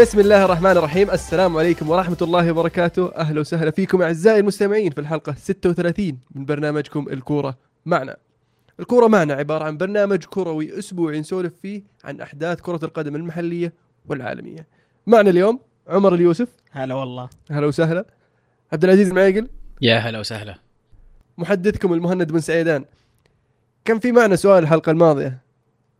بسم الله الرحمن الرحيم. السلام عليكم ورحمة الله وبركاته. أهلا وسهلا فيكم أعزائي المستمعين في الحلقة 36 من برنامجكم الكورة معنا. الكورة معنا عبارة عن برنامج كروي أسبوعي نسولف فيه عن أحداث كرة القدم المحلية والعالمية. معنا اليوم عمر اليوسف. هلا والله. أهلا وسهلا. عبد العزيز المعيقل. يا هلا وسهلا. محدثكم المهند بن سعيدان. كان في معنا سؤال الحلقة الماضية.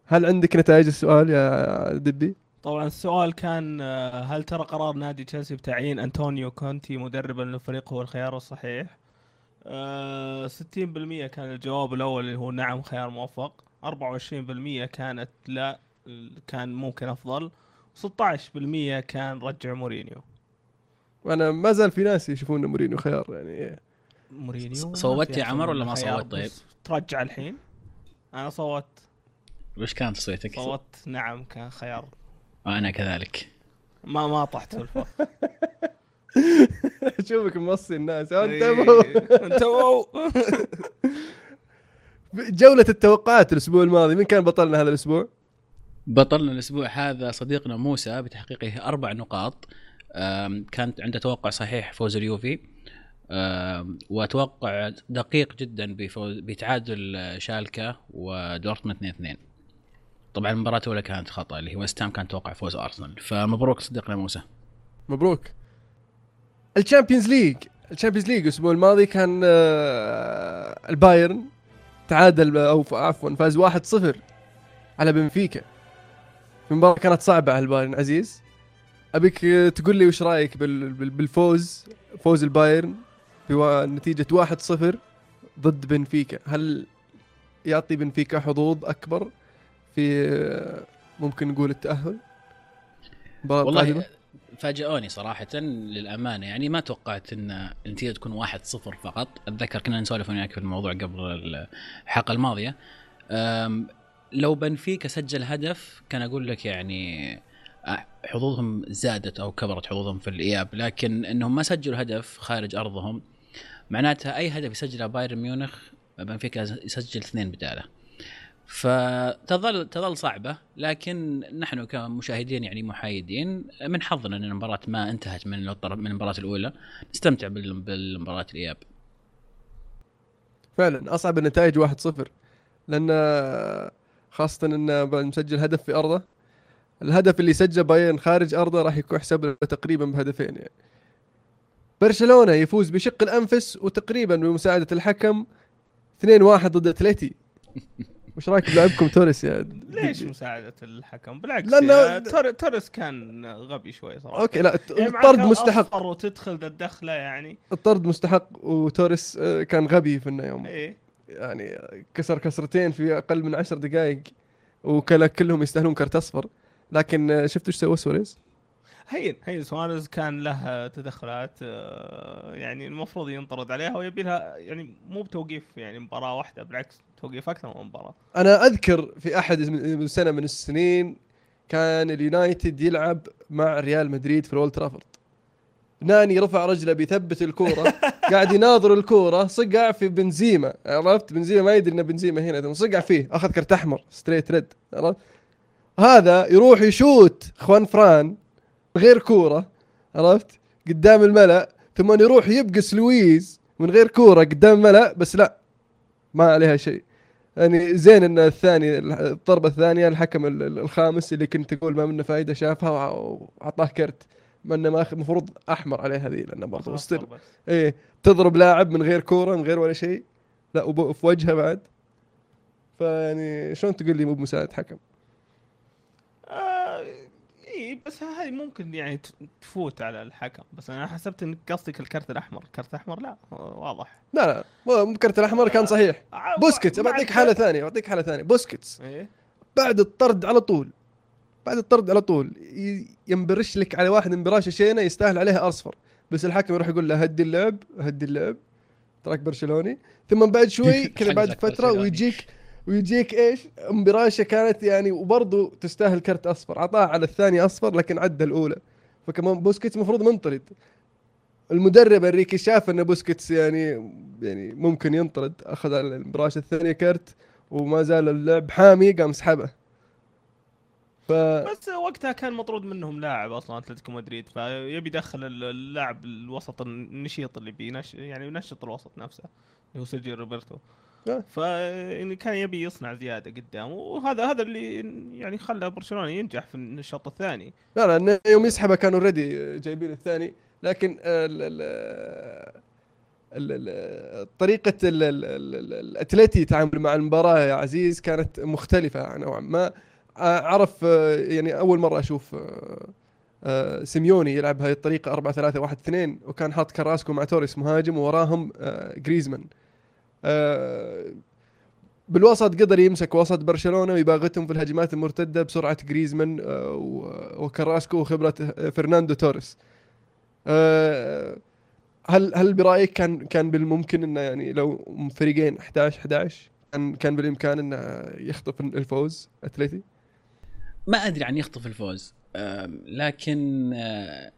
هل عندك نتائج السؤال يا دبي؟ طبعا السؤال كان آه، هل ترى قرار نادي تشيلسي بتعيين أنطونيو كونتي مدربا للفريق هو الخيار الصحيح؟ آه، 60% كان الجواب الأول اللي هو نعم خيار موفق 24% كانت لا كان ممكن أفضل 16% كان رجع مورينيو وأنا ما زال في ناس يشوفون مورينيو خيار يعني مورينيو صوتت يا عمر ولا من ما صوت طيب؟ ترجع الحين أنا صوت وش كان تصويتك؟ صوت نعم كان خيار وأنا كذلك. ما ما طحت في الفخ أشوفك موصي الناس. إيه، انتبهوا انتبهوا جولة التوقعات الأسبوع الماضي مين كان بطلنا هذا الأسبوع؟ بطلنا الأسبوع هذا صديقنا موسى بتحقيقه أربع نقاط. كانت عنده توقع صحيح فوز اليوفي. أم، وتوقع دقيق جدا بفوز بتعادل شالكه ودورتموند 2 2 طبعا المباراة الأولى كانت خطأ اللي هو ستام كان توقع فوز أرسنال. فمبروك صديقنا موسى. مبروك. ال Champions League. ال Champions League الأسبوع الماضي كان آه، البايرن تعادل أو عفوا فاز 1-0 على بنفيكا. المباراة كانت صعبة على البايرن عزيز. أبيك آه، تقول لي وش رأيك بال- بال- بالفوز فوز البايرن بنتيجة 1-0 ضد بنفيكا؟ هل يعطي بنفيكا حظوظ أكبر؟ في ممكن نقول القادمة؟ والله فاجئوني صراحة للأمانة. يعني ما توقعت أن النتيجة تكون واحد صفر فقط. أتذكر كنا نسولف وياك في الموضوع قبل الحلقة الماضية. لو بنفيكا سجل هدف كان أقول لك يعني حظوظهم زادت أو كبرت حظوظهم في الإياب. لكن أنهم ما سجلوا هدف خارج أرضهم معناتها أي هدف يسجله بايرن ميونخ بنفيكا يسجل اثنين بدالة. فتظل تظل صعبة لكن نحن كمشاهدين يعني محايدين من حظنا إن المباراة ما انتهت من الطرف من المباراة الأولى. نستمتع بال- بالمباراة الإياب. فعلا أصعب النتائج 1-0 لأن خاصة انه مسجل هدف في أرضه. الهدف اللي سجله بايرن خارج أرضه راح يكون يحسب له تقريبا بهدفين يعني. برشلونة يفوز بشق الأنفس وتقريبا بمساعدة الحكم 2-1 ضد اتلتي وش رايك بلعبكم توريس يا ليش مساعدة الحكم؟ بالعكس تور- توريس كان غبي شوي صراحة. okay لا يعني الطرد مستحق. وتدخل ذا التدخلة يعني. الطرد مستحق وتوريس آه، كان غبي في إنه يوم. إيه. يعني كسر كسرتين في أقل من عشر دقائق وكلا كلهم يستاهلون كرت أصفر. لكن آه، شفت إيش سوى سواريز؟ هين هين سواريز كان له تدخلات آه، يعني المفروض ينطرد عليها ويبي لها يعني مو بتوقيف يعني مباراة واحدة بالعكس توقيف أكثر من مباراة. أنا أذكر في أحد من سنة من السنين كان اليونايتد يلعب مع ريال مدريد في الأولد ترافورد. ناني رفع رجله بيثبت الكورة قاعد يناظر الكورة صقع في بنزيما عرفت؟ بنزيما ما يدري إن بنزيما هنا صقع فيه أخذ كرت أحمر straight red عرفت؟ هذا يروح يشوت خوان فران غير كورة عرفت؟ قدام الملأ ثم يروح يبقس لويز من غير كورة قدام الملأ بس لا ما عليها شيء. يعني زين إن الثاني الضربة الثانية الحكم ال- ال- الخامس اللي كنت تقول ما منه فائده شافها واعطاه كرت. ما إنه ما المفروض أحمر عليه هذه لأنه برضه still. بس. إيه تضرب لاعب من غير كورة من غير ولا شيء. لا وب- في وجهه بعد. فيعني شلون تقول لي مو بمساعد حكم؟ اي بس هاي ممكن يعني تفوت على الحكم. بس أنا حسبت إنك قصدك الكرت الأحمر. الكرت الأحمر لا آه، واضح. لا لا. مو الكرت الأحمر كان صحيح. آه، بوسكيتس. مع بعطيك حالة ثانية بعطيك حالة ثانية. بوسكيتس. إيه. بعد الطرد على طول. بعد الطرد على طول ينبرش لك على واحد انبراشه شينة يستاهل عليها أصفر. بس الحكم يروح يقول له هدي اللعب هدي اللعب. تراك برشلوني. ثم بعد شوي كذا بعد فترة برشلوني. ويجيك ويجيك إيش؟ انبراشه كانت يعني وبرضه تستاهل كرت أصفر. اعطاها على الثانية أصفر لكن عدى الأولى. فكمان بوسكيتس المفروض منطرد. المدرب انريكي شاف إن بوسكيتس يعني يعني ممكن ينطرد. أخذ على انبراشه الثانية كرت وما زال اللعب حامي قام سحبه. ف بس وقتها كان مطرود منهم لاعب أصلا أتلتيكو مدريد. فيبي يدخل اللاعب الوسط النشيط اللي بينش يعني ينشط الوسط نفسه اللي هو سيرجيو روبرتو. فيعني كان يبي يصنع زيادة قدام وهذا هذا اللي يعني خلى برشلونة ينجح في الشوط الثاني. لا لا يوم يسحبه كانوا already جايبين الثاني لكن طريقة ال- ال- ال- الاتلتي يتعامل مع المباراة يا عزيز كانت مختلفة نوعا ما. عرف يعني أول مرة أشوف آه، سيميوني يلعب بهذه الطريقة 4 3 1 2 وكان حاط كراسكو مع توريس مهاجم ووراهم آه، جريزمان. بالوسط قدر يمسك وسط برشلونة ويباغتهم في الهجمات المرتدة بسرعة جريزمان آه، وكراسكو وخبرة آه، فرناندو توريس آه، هل هل برأيك كان كان بالممكن إنه يعني لو فريقين 11 11 كان كان بالإمكان إنه يخطف الفوز اتلتي؟ ما أدري عن يخطف الفوز لكن آه،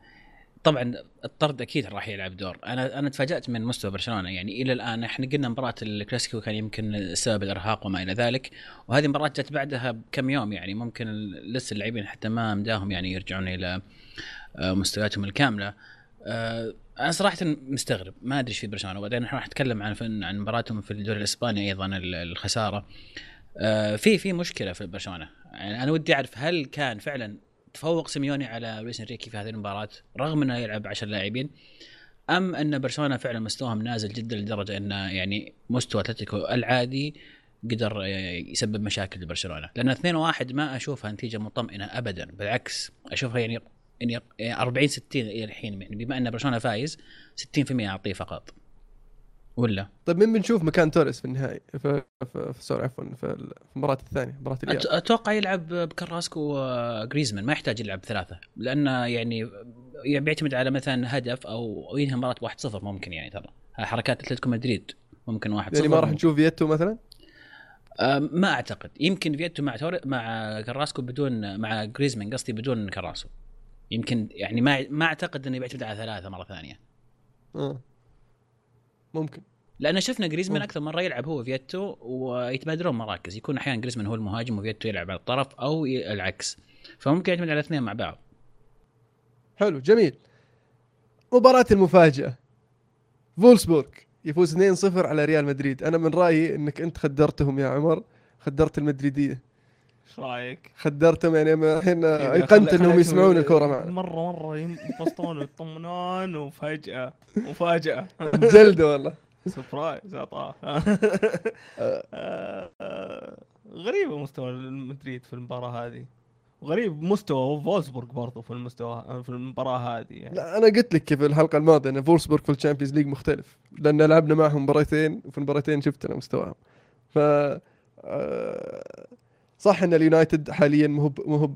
طبعا الطرد أكيد راح يلعب دور. أنا أنا تفاجأت من مستوى برشلونة. يعني إلى الآن إحنا قلنا مباراة الكلاسيكو كان يمكن السبب الإرهاق وما إلى ذلك وهذه المباراه جت بعدها بكم يوم يعني ممكن لسه اللاعبين حتى ما مداهم يعني يرجعون إلى آه، مستوياتهم الكاملة. آه، أنا صراحة مستغرب. ما أدري إيش في برشلونة. وبعدين راح نتكلم عن عن مباراتهم في الدوري الإسباني أيضا ال- الخسارة. آه، في في مشكلة في برشلونة. يعني أنا ودي أعرف هل كان فعلا تفوق سيميوني على لويس انريكي في هذه المباراة رغم إنه يلعب 10 لاعبين أم إن برشلونة فعلا مستواهم نازل جدا لدرجة إنه يعني مستوى أتلتيكو العادي قدر يسبب مشاكل لبرشلونة. لأن 2-1 ما أشوفها نتيجة مطمئنة ابدا بالعكس أشوفها يعني يعني 40 60 إلى الحين يعني بما إن برشلونة فايز 60% أعطيه فقط. ولا؟ طيب مين بنشوف مكان توريس في النهائي؟ في في, في sorry عفوا في ال- في المباراة الثانية مباراة أت- الريال أتوقع يلعب بكراسكو وجريزمان ما يحتاج يلعب ثلاثة لأنه يعني يعني بيعتمد على مثلا هدف أو ينهي مباراه 1-0 ممكن يعني ترى. حركات أتلتيكو مدريد ممكن 1-0 يعني ما راح. نشوف فيتو مثلا؟ أم، ما أعتقد. يمكن فيتو مع تور... مع كراسكو بدون مع جريزمان قصدي بدون كراسكو يمكن يعني ما ما أعتقد إنه بيعتمد على ثلاثة مرة ثانية. آه. ممكن. لأن شفنا جريزمان. أكثر مرة يلعب هو فيتو ويتبادلون مراكز. يكون أحيانا جريزمان هو المهاجم وفيتو يلعب على الطرف أو العكس. فممكن يعتمد على الاثنين مع بعض. حلو جميل. مباراة المفاجأة. فولسبورغ يفوز 2-0 على ريال مدريد. أنا من رأيي إنك أنت خدرتهم يا عمر. خدرت المدريدية. إيش رأيك؟ خدرتم يعني الحين ايقنت انهم يسمعون أشوف- الكورة معنا. مره مرة ينبسطون ويطمنون وفجاه مفاجاه جلدة والله. surprise عطاه غريب مستوى المدريد في المباراة هذه. وغريب مستوى فولسبورغ برضو في المستوى في المباراة هذه يعني. لا أنا قلت لك في الحلقة الماضية إن فولسبورغ في الشامبيونز ليج مختلف لأن لعبنا معهم مباراتين وفي المباراتين شفتنا مستواهم. ف آه، صح إن اليونايتد حاليا مهب مهب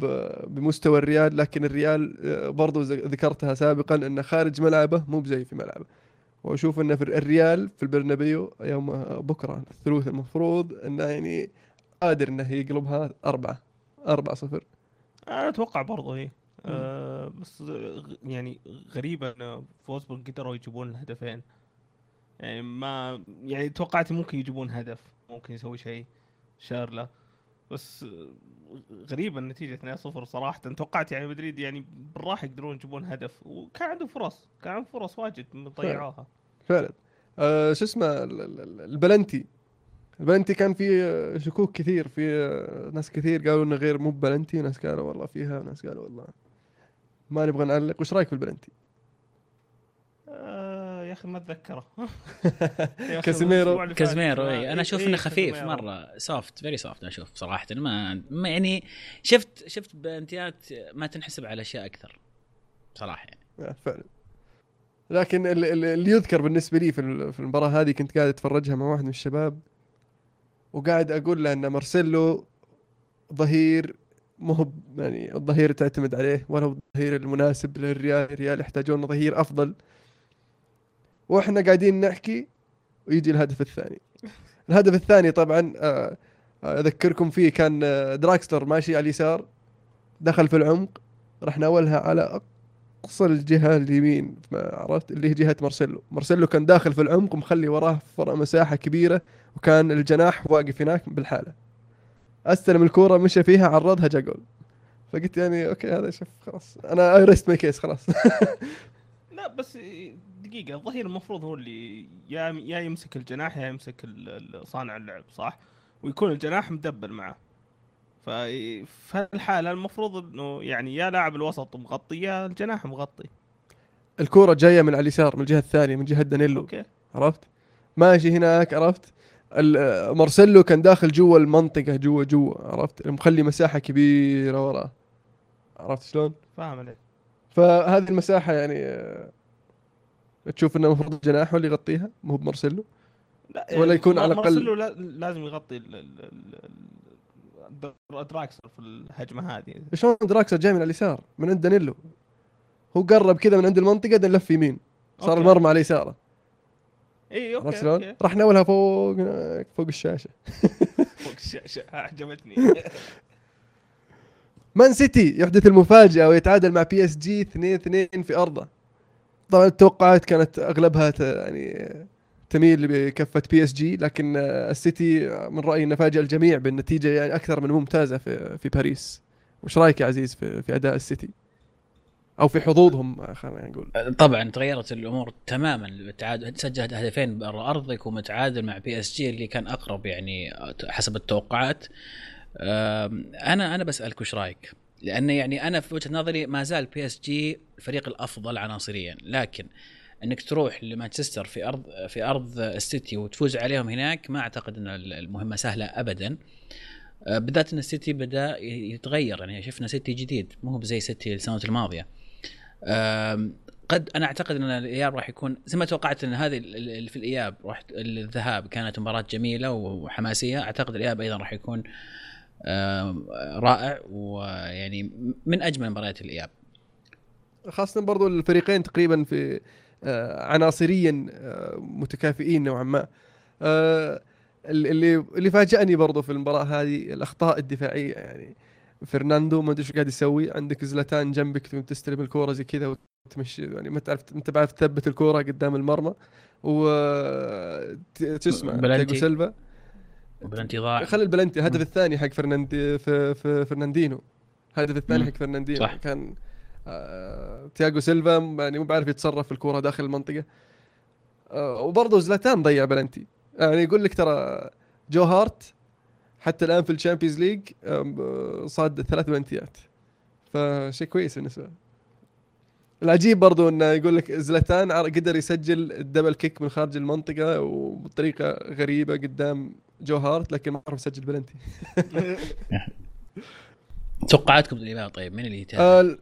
بمستوى الريال لكن الريال آه، برضو ذكرتها سابقا إنه خارج ملعبه مو بزي في ملعبه. وأشوف إنه في الريال في البرنابيو يوم آه، بكرة الثلوث المفروض إنه يعني قادر إنه يقلبها أربعة أربعة صفر. أنا أتوقع برضو هي آه بس غ- يعني غريبة إن فولسبورغ قدروا يجيبون الهدفين يعني ما يعني توقعت ممكن يجيبون هدف ممكن يسوي شيء. شارلة. بس غريبة النتيجة 2-0 صراحة. توقعت يعني مدريد يعني بالراحة يقدرون يجيبون هدف. وكان عندهم فرص. كان عندهم فرص واجد ضيعوها فعلا. آه شو اسمه ال- ال- ال- البلنتي. البلنتي كان في شكوك كثير. في آه، ناس كثير قالوا إنه غير مو بلنتي ناس قالوا والله فيها. ناس قالوا والله ما نبغى نعلق. وش رأيك في البلنتي؟ آه أخي ما أتذكره. كازميرو ما- اي أنا أشوف إيه، إنه خفيف كازيميرو. مرة soft very soft أشوف صراحة. ما, ما يعني شفت شفت بلنتيات ما تنحسب على أشياء أكثر صراحة. يعني آه، فعلا. لكن ال- ال- اللي يذكر بالنسبة لي في ال- في المباراة هذه كنت قاعد أتفرجها مع واحد من الشباب وقاعد أقول له إن مارسيلو ظهير مو يعني الظهير تعتمد عليه ولا هو الظهير المناسب للريال. الريال يحتاجون ظهير أفضل. وإحنا قاعدين نحكي ويجي الهدف الثاني. الهدف الثاني طبعا آه، آه، أذكركم فيه كان آه، دراكسلر ماشي على اليسار دخل في العمق راح ناولها على أقصى الجهة اليمين عرفت اللي هي جهة مارسيلو. مارسيلو كان داخل في العمق ومخلي وراه مساحة كبيرة وكان الجناح واقف هناك لحاله. أستلم الكورة مشى فيها عرضها جا جول. فقلت يعني okay هذا شوف خلاص أنا I rest my case خلاص. لا بس دقيقة الظهير المفروض هو اللي يا يا يمسك الجناح يا يمسك صانع اللعب صح؟ ويكون الجناح مدبر معه. ف في الحالة المفروض إنه يعني يا لاعب الوسط مغطي يا الجناح مغطي. الكوره جاية من على اليسار من الجهة الثانية من جهة دانيلو أوكي عرفت ماشي هناك عرفت مارسيلو كان داخل جوا المنطقة جوا جوا عرفت مخلي مساحة كبيرة وراه عرفت شلون فاهم عليك. فهذه المساحة يعني تشوف إنه المفروض الجناح هو اللي يغطيها مو بمارسيلو؟ لا ولا يكون على الأقل- مارسيلو لا- لازم يغطي ال- ال- ال- ال- دراكسلر في الهجمة هذه. شلون دراكسلر جاي من اليسار؟ من عند دانيلو. هو قرب كذا من عند المنطقة بعدين لف يمين. صار okay. المرمى على يساره. إي okay؟ okay. راح ناولها فوق فوق الشاشة. فوق الشاشة. عجبتني. مان سيتي يحدث المفاجأة ويتعادل مع بي اس جي 2 2 في أرضه. طبعا التوقعات كانت أغلبها يعني تميل بكفه بي اس جي لكن السيتي من رأيي إنه فاجأ الجميع بالنتيجة يعني أكثر من ممتازة في في باريس. وش رأيك يا عزيز في, في أداء السيتي؟ أو في حظوظهم خلينا نقول. طبعا تغيرت الأمور تماما. بالتعادل سجل هدفين برا أرضك ومتعادل مع بي اس جي اللي كان أقرب يعني حسب التوقعات. أنا أنا بسألك وش رأيك؟ لأن يعني أنا في وجهة نظري ما زال بي اس جي الفريق الأفضل عناصريا. لكن إنك تروح لمانشستر في أرض في أرض السيتي وتفوز عليهم هناك ما أعتقد إن المهمة سهلة ابدا. أه، بالذات إن السيتي بدأ يتغير. يعني شفنا سيتي جديد مو هو زي سيتي السنوات الماضية. قد أنا أعتقد إن الإياب راح يكون زي ما توقعت إن هذه في الإياب راح الذهاب كانت مباراة جميلة وحماسية. أعتقد الإياب أيضا راح يكون رائع ويعني من أجمل مباريات الإياب. خاصة برضو الفريقين تقريبا في آه، عناصريا آه، متكافئين نوعا ما. آه، اللي اللي فاجأني برضو في المباراة هذه الأخطاء الدفاعية يعني فرناندو ما أدري إيش قاعد يسوي. عندك زلتان جنبك تستلم الكورة زي كذا وتمشي يعني ما تعرف انت بعرف تثبت الكورة قدام المرمى. و ت- شو اسمه بلنتي. سيلفا وبلنتي ضاع خلي البلنتي الهدف الثاني حق فرناندي في, في فرناندينو الهدف الثاني. حق فرناندينو صح. كان آه تياجو سيلفا يعني مو بعرف يتصرف في الكورة داخل المنطقة آه وبرضه زلاتان ضيع بلنتي يعني يقول لك ترى جو هارت حتى الآن في الشامبيونز ليج آه، صاد ثلاث بلنتيات فشيء كويس بالنسبة له. العجيب برضو إنه يقول لك زلاتان عر- قدر يسجل ال double kick من خارج المنطقة وبطريقة غريبة قدام جو هارت لكن ما عرف يسجل بلنتي. توقعاتكم للاياب طيب مين اللي يتابع؟ آه،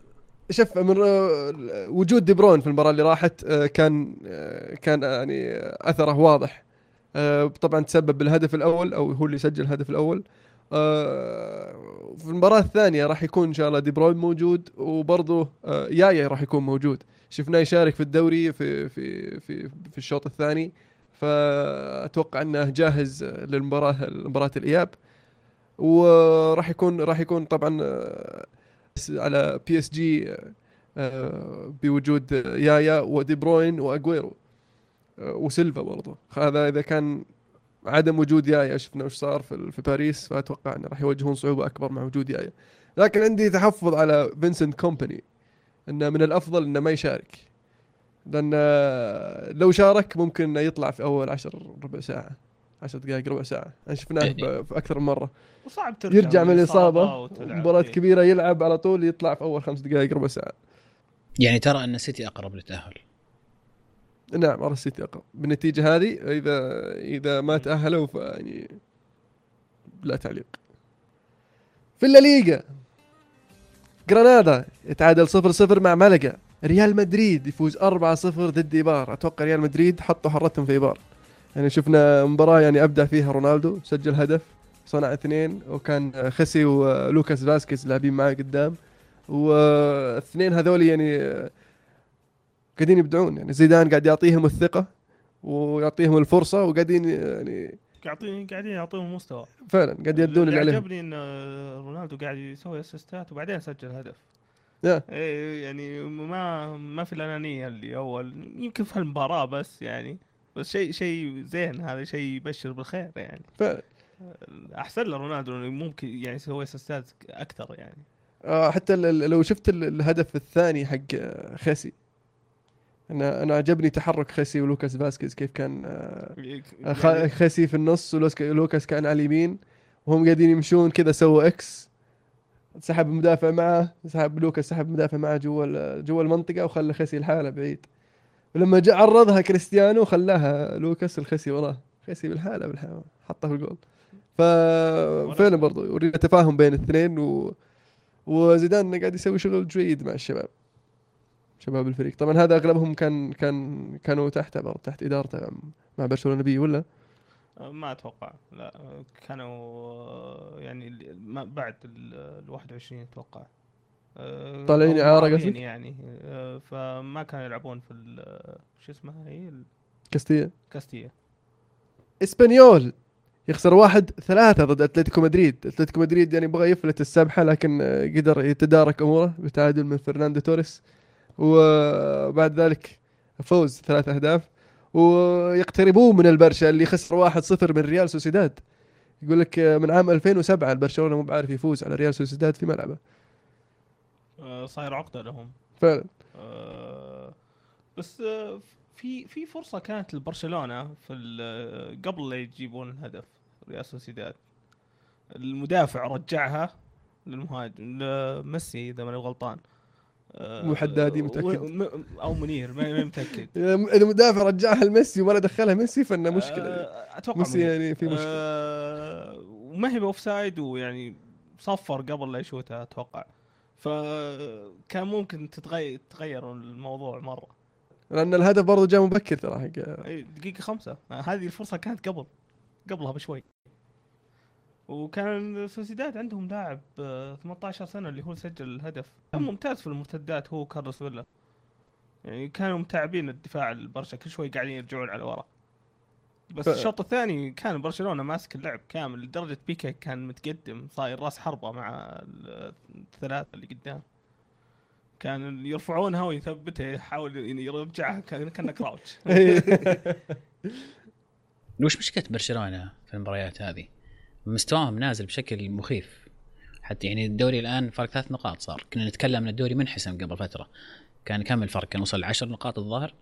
شوف من وجود دي بروين في المباراة اللي راحت آه، كان آه، كان يعني أثره واضح. طبعا تسبب بالهدف الأول أو هو اللي سجل الهدف الأول. في المباراة الثانية راح يكون إن شاء الله دي بروين موجود وبرضه يايا راح يكون موجود. شفناه يشارك في الدوري في في في في الشوط الثاني. فأتوقع أنه جاهز للمباراة مباراه الإياب. وراح يكون راح يكون طبعا آه، على بي اس جي بوجود يايا ودي بروين وأجويرو آه، وسيلفا برضه هذا إذا كان عدم وجود يايا شفنا وش صار في باريس فأتوقع إنه راح يواجهون صعوبة أكبر مع وجود يايا. لكن عندي تحفظ على فينسنت كومباني إنه من الأفضل إنه ما يشارك. لأن لو شارك ممكن إنه يطلع في أول عشر ربع ساعة عشر دقائق ربع ساعة. انا شفناه إيه. ب- في أكثر من مرة. وصعب ترجع يرجع من الإصابة. مباراة إيه. كبيرة يلعب على طول يطلع في أول خمس دقائق ربع ساعة. يعني ترى أن السيتي أقرب للتأهل. نعم أرى السيتي أقرب. بالنتيجة هذه إذا إذا ما تأهلوا فيعني لا تعليق. في الليغا جرانادا يتعادل 0-0 مع ملقا ريال مدريد يفوز 4-0 ضد إيبار. أتوقع ريال مدريد حطوا حرتهم في إيبار. يعني شفنا مباراة يعني أبدع فيها رونالدو سجل هدف صنع اثنين وكان خيسي ولوكاس فاسكيز لاعبين معاه قدام. والاثنين هذول يعني قاعدين يبدعون. يعني زيدان قاعد يعطيهم الثقة ويعطيهم الفرصة وقاعدين يعني قاعدين قاعدين يعطيهم مستوى. فعلا قاعد يدون اللي عليهم. عجبني إن رونالدو قاعد يسوي أسيستات وبعدين سجل هدف. يعني ما ما في الأنانية اللي اول يمكن في المباراه بس يعني بس شيء شيء زين هذا شيء يبشر بالخير يعني. فعلا أحسن له رونالدو إنه ممكن يعني يسوي أسيستات أكثر يعني. آه حتى لو شفت ال- الهدف الثاني حق خيسي. أنا أنا عجبني تحرك خيسي ولوكاس فاسكيز كيف كان آه، يعني خيسي في النص ولوكاس لوكاس كان على اليمين وهم قاعدين يمشون كذا سووا X سحب المدافع معه سحب لوكاس سحب المدافع معه جوا جوا المنطقة وخلى خيسي لحاله بعيد. ولما جاء عرضها كريستيانو خلاها لوكاس لخيسي وراه. خيسي لحاله لحاله حطها في الجول. ففعلا برضو؟ يورينا تفاهم بين الاثنين و... وزيدان قاعد يسوي شغل جيد مع الشباب. شباب الفريق. طبعا هذا أغلبهم كان كان كانوا تحت برضو تحت إدارته مع برشلونة B ولا؟ ما أتوقع. لا كانوا يعني ما بعد ال 21 أتوقع. آه، طالعين معارين قصدك؟ يعني. آه، فما كانوا يلعبون في شو اسمها هي؟ كاستيا. الكاستيا إسبانيول يخسر واحد ثلاثة ضد أتلتيكو مدريد. أتلتيكو مدريد يعني بغى يفلت السبحة لكن آه، قدر يتدارك أموره بتعادل من فرناندو توريس. وبعد ذلك فوز ثلاث أهداف. ويقتربون من البرشا اللي خسر 1-0 من ريال سوسيداد. يقول لك آه، من عام 2007 البرشلونة مو بعرف يفوز على ريال سوسيداد في ملعبه. آه، صاير عقدة لهم. فعلا. آه، بس في في فرصة كانت لبرشلونة في قبل لا يجيبون الهدف ريال سوسيداد. المدافع رجعها للمهاجم لميسي إذا ماني غلطان. مو حدادي متأكد. و- م- أو منير ما متأكد. إذا المدافع رجعها لميسي وما دخلها ميسي فإنه آه، أتوقع ميسي. يعني في مشكلة. آه، وما هي ب offside ويعني صفر قبل لا يشوتها أتوقع. فكان ممكن تتغير تغير الموضوع مرة. لأن الهدف برضه جاء مبكر ترى حق أي دقيقة خمسة. آه، هذه الفرصة كانت قبل قبلها بشوي. وكان سوسيداد عندهم لاعب آه، 18 سنة اللي هو سجل الهدف. كان ممتاز في المرتدات هو كارلوس فيلا. يعني كانوا متعبين الدفاع البرشا كل شوي قاعدين يرجعون على ورا. بس ف- الشوط الثاني كان برشلونة ماسك اللعب كامل لدرجة بيكا كان متقدم صاير راس حربة مع ال- الثلاثة اللي قدام. كان يرفعونها ويثبتها يحاول يرجعها كان كأنه كراوتش. وش مشكلة برشلونة في المباريات هذه؟ مستواهم نازل بشكل مخيف. حتى يعني الدوري الآن فرق ثلاث نقاط صار. كنا نتكلم ان الدوري منحسم قبل فترة. كان كم الفرق؟ كان وصل 10 نقاط الظاهر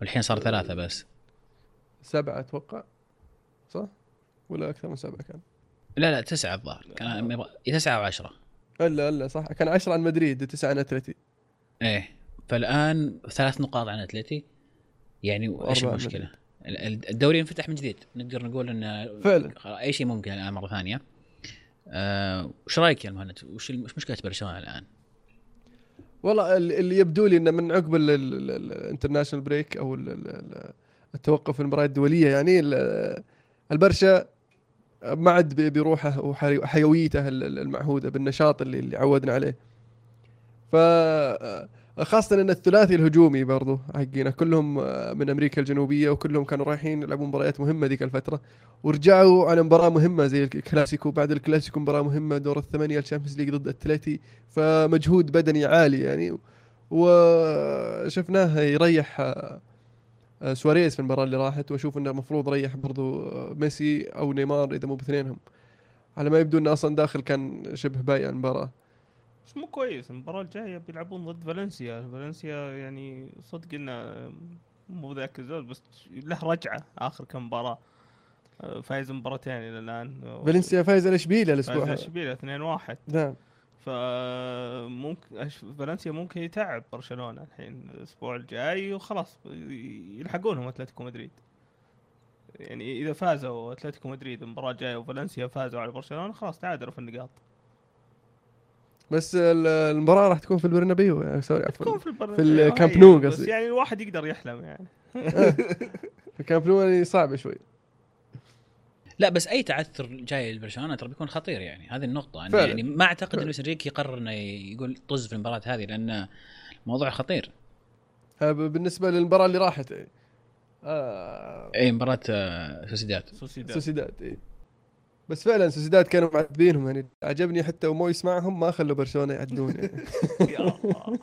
والحين صار ثلاثة بس. سبعة أتوقع. صح؟ ولا أكثر من سبعة كان؟ لا لا تسعة الظاهر. كان يبغى- تسعة وعشره إلا إلا صح. كان 10 عن مدريد وتسعة عن أتلتي. إيه. فالآن ثلاث نقاط عن أتلتي. يعني إيش المشكلة؟ ال- ال- الدوري انفتح من جديد نقدر نقول انه فعلا. أي شيء ممكن الان مرة ثانية آه، وش رأيك يا مهند؟ وش مشكلة برشلونة الآن؟ والله ال- اللي يبدو لي إنه من عقب ال international break أو ال- ال- ال- التوقف المباريات الدولية يعني ال- البرشا ما عاد بروحه وحي- وحيويته ال- ال- المعهودة بالنشاط اللي, اللي عودنا عليه ف خاصة إن الثلاثي الهجومي برضو حقينا كلهم من أمريكا الجنوبية وكلهم كانوا رايحين يلعبون مباريات مهمة ذيك الفترة. ورجعوا على مباراة مهمة زي الكلاسيكو بعد الكلاسيكو مباراة مهمة دور الثمانية ال Champions League ضد اتلتي فمجهود بدني عالي يعني. وشفناه يريح آه، سواريز في المباراة اللي راحت وأشوف إنه المفروض يريح برضو آه، ميسي أو نيمار إذا مو باثنينهم. على ما يبدو إنه أصلا داخل كان شبه بايع المباراة. بس مو كويس المباراة الجاية بيلعبون ضد فالنسيا. فالنسيا يعني صدق إنه مو ذاك الزول بس له رجعة آخر كم مباراة. آه، فايز مباراتين إلى الآن. فالنسيا فايز على إشبيليا الأسبوع فايز هذا. إشبيليا 2 1 نعم. فممكن فالنسيا ممكن يتعب برشلونة الحين الأسبوع الجاي وخلاص يلحقونهم أتلتيكو مدريد. يعني إذا فازوا أتلتيكو مدريد المباراة الجاية وفالنسيا فازوا على برشلونة خلاص تعادلوا في النقاط. بس ال- المباراة راح تكون في البرنابيو يعني sorry تكون عفوا في البر... في الكامب آه، نو بس قصدي. يعني الواحد يقدر يحلم يعني في الكامب نو يعني صعبة شوي لا بس أي تعثر جاي لبرشلونة ترى بيكون خطير يعني هذه النقطة أنا. يعني ما أعتقد. لويس إنريكي يقرر إنه يقول طز في المباراة هذه لأن الموضوع خطير ها ب- بالنسبة للمباراة اللي راحت يعني. آه أي مباراة آه، سوسيداد سوسيداد سوسيداد إيه. بس فعلا سوسيداد كانوا معذبينهم يعني عجبني حتى ومويس معهم ما خلوا برشلونة يعدون يعني. يا الله.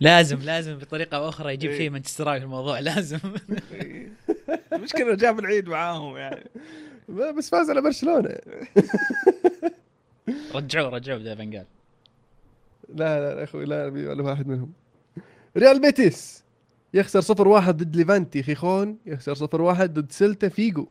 لازم لازم بطريقة أو أخرى يجيب إيه. شيء مانشستراوي في الموضوع لازم. المشكلة جاب العيد معاهم يعني. بس فاز على برشلونة. يعني. رجعوه رجعوه بدأ فنجال لا لا لا أخوي لا ولا واحد منهم. ريال بيتيس يخسر 0-1 ضد ليفانتي خيخون. يخسر 0-1 ضد سلتا فيجو.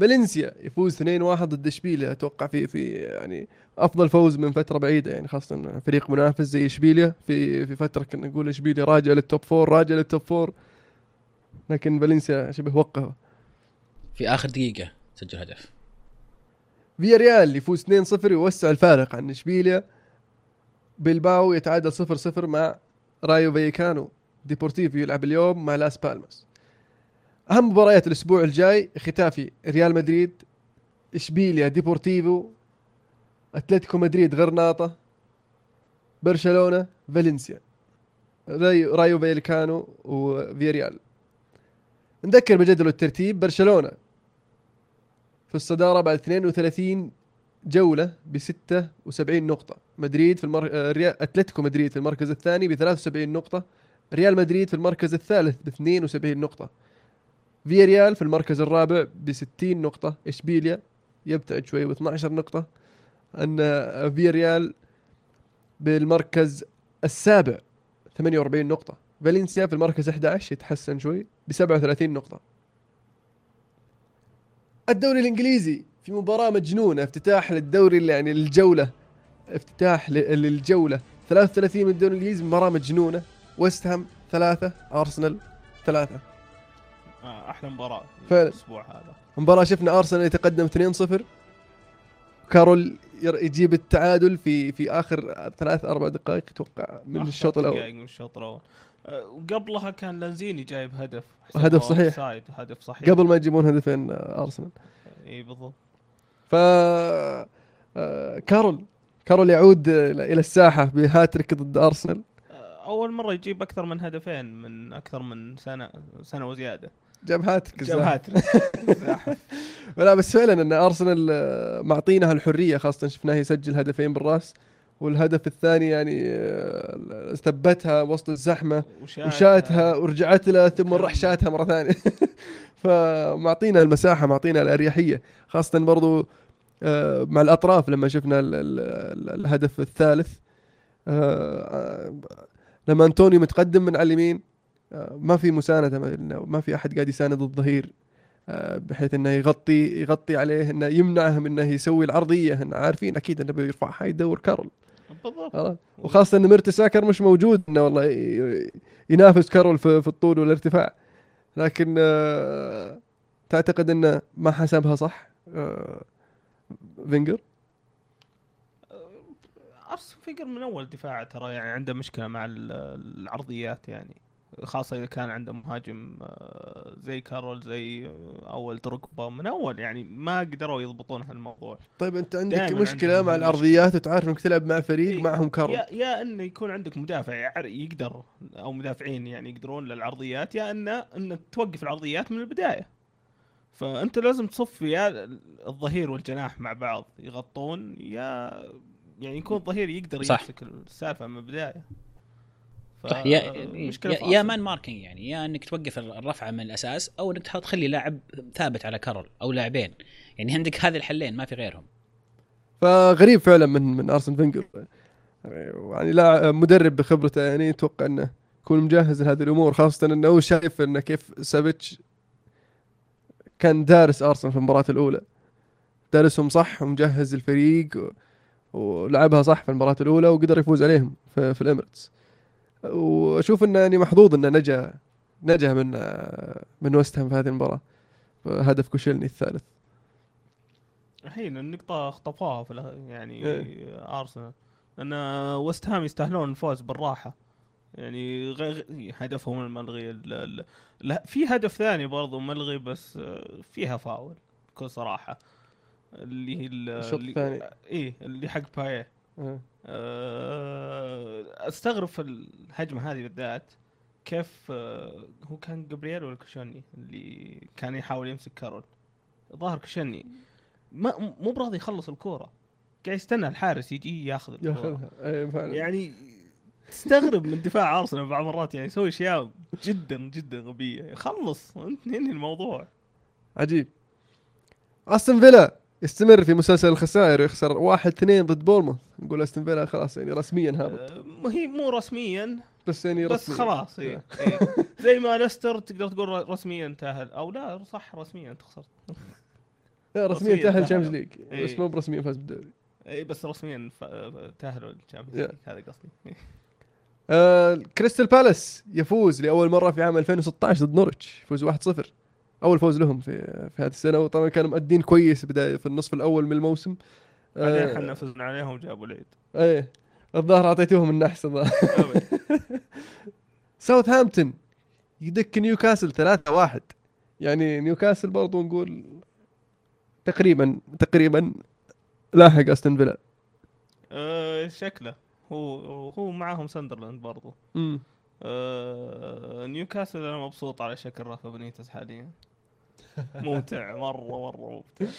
فالنسيا يفوز 2-1 ضد إشبيليا. أتوقع في في يعني أفضل فوز من فترة بعيدة يعني خاصة فريق منافس زي إشبيليا. في في فترة كنا نقول إشبيليا راجع لل top four راجع لل top four لكن فالنسيا شبه وقفه في آخر دقيقة سجل هدف. فياريال يفوز 2-0 ويوسع الفارق عن إشبيليا. بيلباو يتعادل 0-0 مع رايو فاليكانو ديبورتيفو يلعب اليوم مع لاس بالماس. أهم مباريات الأسبوع الجاي خيتافي ريال مدريد إشبيليا ديبورتيفو أتلتيكو مدريد غرناطة برشلونة فالنسيا. رايو, رايو وفياريال نذكر بجدول الترتيب برشلونة في الصدارة بعد 32 جولة ب 76 نقطة. مدريد في المر... آه، أتلتيكو مدريد في المركز الثاني ب 73 نقطة. ريال مدريد في المركز الثالث ب 72 نقطة. فيا ريال في المركز الرابع ب 60 نقطة. إشبيليا يبتعد شوي ب 12 نقطة. أن فيا ريال بالمركز السابع 48 نقطة. فالنسيا في المركز 11 يتحسن شوي ب 37 نقطة. الدوري الإنجليزي في مباراة مجنونة افتتاح للدوري يعني الجوله افتتاح ل- للجولة. 33 من الدوري الإنجليزي مباراة مجنونة. ويست هام ثلاثة أرسنال ثلاثة. آه، أحلى مباراة فعلا. الأسبوع هذا. مباراة شفنا أرسنال يتقدم 2-0 كارول يجيب التعادل في في آخر ثلاث أربع دقائق أتوقع من الشوط الأول. من الشوط الأول. آه، وقبلها كان لانزيني جايب هدف. هدف صحيح. offside، هدف صحيح. قبل ما يجيبون هدفين آه، أرسنال. إي بالضبط. ف آه، كارول كارول يعود آه، إلى الساحة بهاتريك ضد أرسنال. آه، أول مرة يجيب أكثر من هدفين من أكثر من سنه سنة وزيادة. جاب هاتريك جاب. هاتريك لا بس فعلا إن أرسنال آه، معطينها الحريه خاصة شفناه يسجل هدفين بالرأس. والهدف الثاني يعني آه، ثبتها وسط الزحمة وشاتها. ورجعت له ثم راح شاتها مرة ثانية. فمعطينا المساحة معطينا الأريحية خاصة برضو آه، مع الأطراف. لما شفنا ال- ال- ال- الهدف الثالث آه، آه، لما أنطونيو متقدم من على اليمين آه، ما في مساندة ما- في أحد قاعد يساند الظهير آه، بحيث إنه يغطي يغطي عليه إنه يمنعه من إنه يسوي العرضية. انه عارفين أكيد إنه بيرفعها يدور كارول بالضبط. وخاصة إن ميرتيساكر مش موجود إنه والله ينافس كارول في, الطول والارتفاع. لكن آه، تعتقد إنه ما حسبها صح آه، فينجر؟ ارسن فينجر من أول دفاع ترى يعني عنده مشكلة مع ال- العرضيات يعني. خاصة إذا كان عنده مهاجم آه، زي كارول زي أول دروجبا من أول يعني ما قدروا يضبطون هالموضوع طيب أنت عندك مشكلة عندهم مع هالمشكلة. العرضيات وتعرف إنك تلعب مع فريق إيه، معهم كارول يا يا انه يكون عندك مدافع يعر- يقدر أو مدافعين يعني يقدرون للعرضيات يا انه انك توقف العرضيات من البداية فأنت لازم تصف يا الظهير والجناح مع بعض يغطون يا يعني يكون الظهير يقدر. يمسك السالفة من البداية يا يا. man marking يعني يا إنك توقف الرفعه من الأساس أو إنك تخلي لاعب ثابت على كارول أو لاعبين. يعني عندك هذه الحلين ما في غيرهم. فغريب فعلا من من أرسن فينجر. يعني لا مدرب بخبرته يعني أتوقع إنه يكون مجهز لهذه الأمور خاصة إنه هو شايف انه كيف سافيتش كان دارس أرسنال في المباراة الأولى. دارسهم صح ومجهز الفريق و- ولعبها صح في المباراة الأولى وقدر يفوز عليهم في, في الاميريتس وأشوف إنه يعني محظوظ إنه نجا نجا من من ويست هام في هذه المباراة. هدف كوشيلني الثالث. الحين النقطة اخطفوها في يعني إيه. ارسنال لأن وست هام يستاهلون الفوز بالراحة. يعني غير هدفهم الملغي ال- لا في هدف ثاني برضو ملغي بس فيها فاول بكل صراحة. اللي هي ال- الشوط اللي- الثاني. إيه اللي حق باييه أستغرب في الهجمة هذه بالذات كيف آه، هو كان جابرييل ولا كوشيلني اللي كان يحاول يمسك كارول؟ ظاهر كوشيلني ما مو براضي يخلص الكورة. قاعد يستنى الحارس يجي ياخذ فعلا. يعني تستغرب من دفاع أرسنال بعض المرات يعني يسوي أشياء جدا جدا غبية. خلص انت انهي الموضوع. عجيب. أستون فيلا. يستمر في مسلسل الخسائر ويخسر واحد اثنين ضد بورموث نقول أستون فيلا خلاص يعني رسميا هابط ما هي مو رسميا بس يعني بس رسميا خلاص إيه. إيه. زي ما ليستر تقدر تقول رسميا تأهل أو لا صح رسميا أنت خسرت لا رسميا تأهل. Champions League إيه. بس مو برسميا فاز بالدوري اي بس رسميا ف- تاهلوا ال Champions يا. League هذا قصدي إيه. آه كريستال بالاس يفوز لأول مرة في عام 2016 ضد نورتش يفوز 1-0 أول فوز لهم في في هذه السنة وطبعا كانوا مؤدين كويس بداية في النصف الأول من الموسم. بعدين آه إحنا فزنا عليهم وجابوا العيد إيه الظاهر أعطيتوهم النحس. الظاهر. ساوثهامبتون يدك نيوكاسل 3-1 يعني نيوكاسل برضو نقول تقريبا تقريبا لاحق أستون فيلا. آه، شكله. هو هو معاهم ساندرلاند برضو. امم آه، نيوكاسل أنا مبسوط على شكل رافا بنيتس حاليا. ممتع مرة مرة ممتع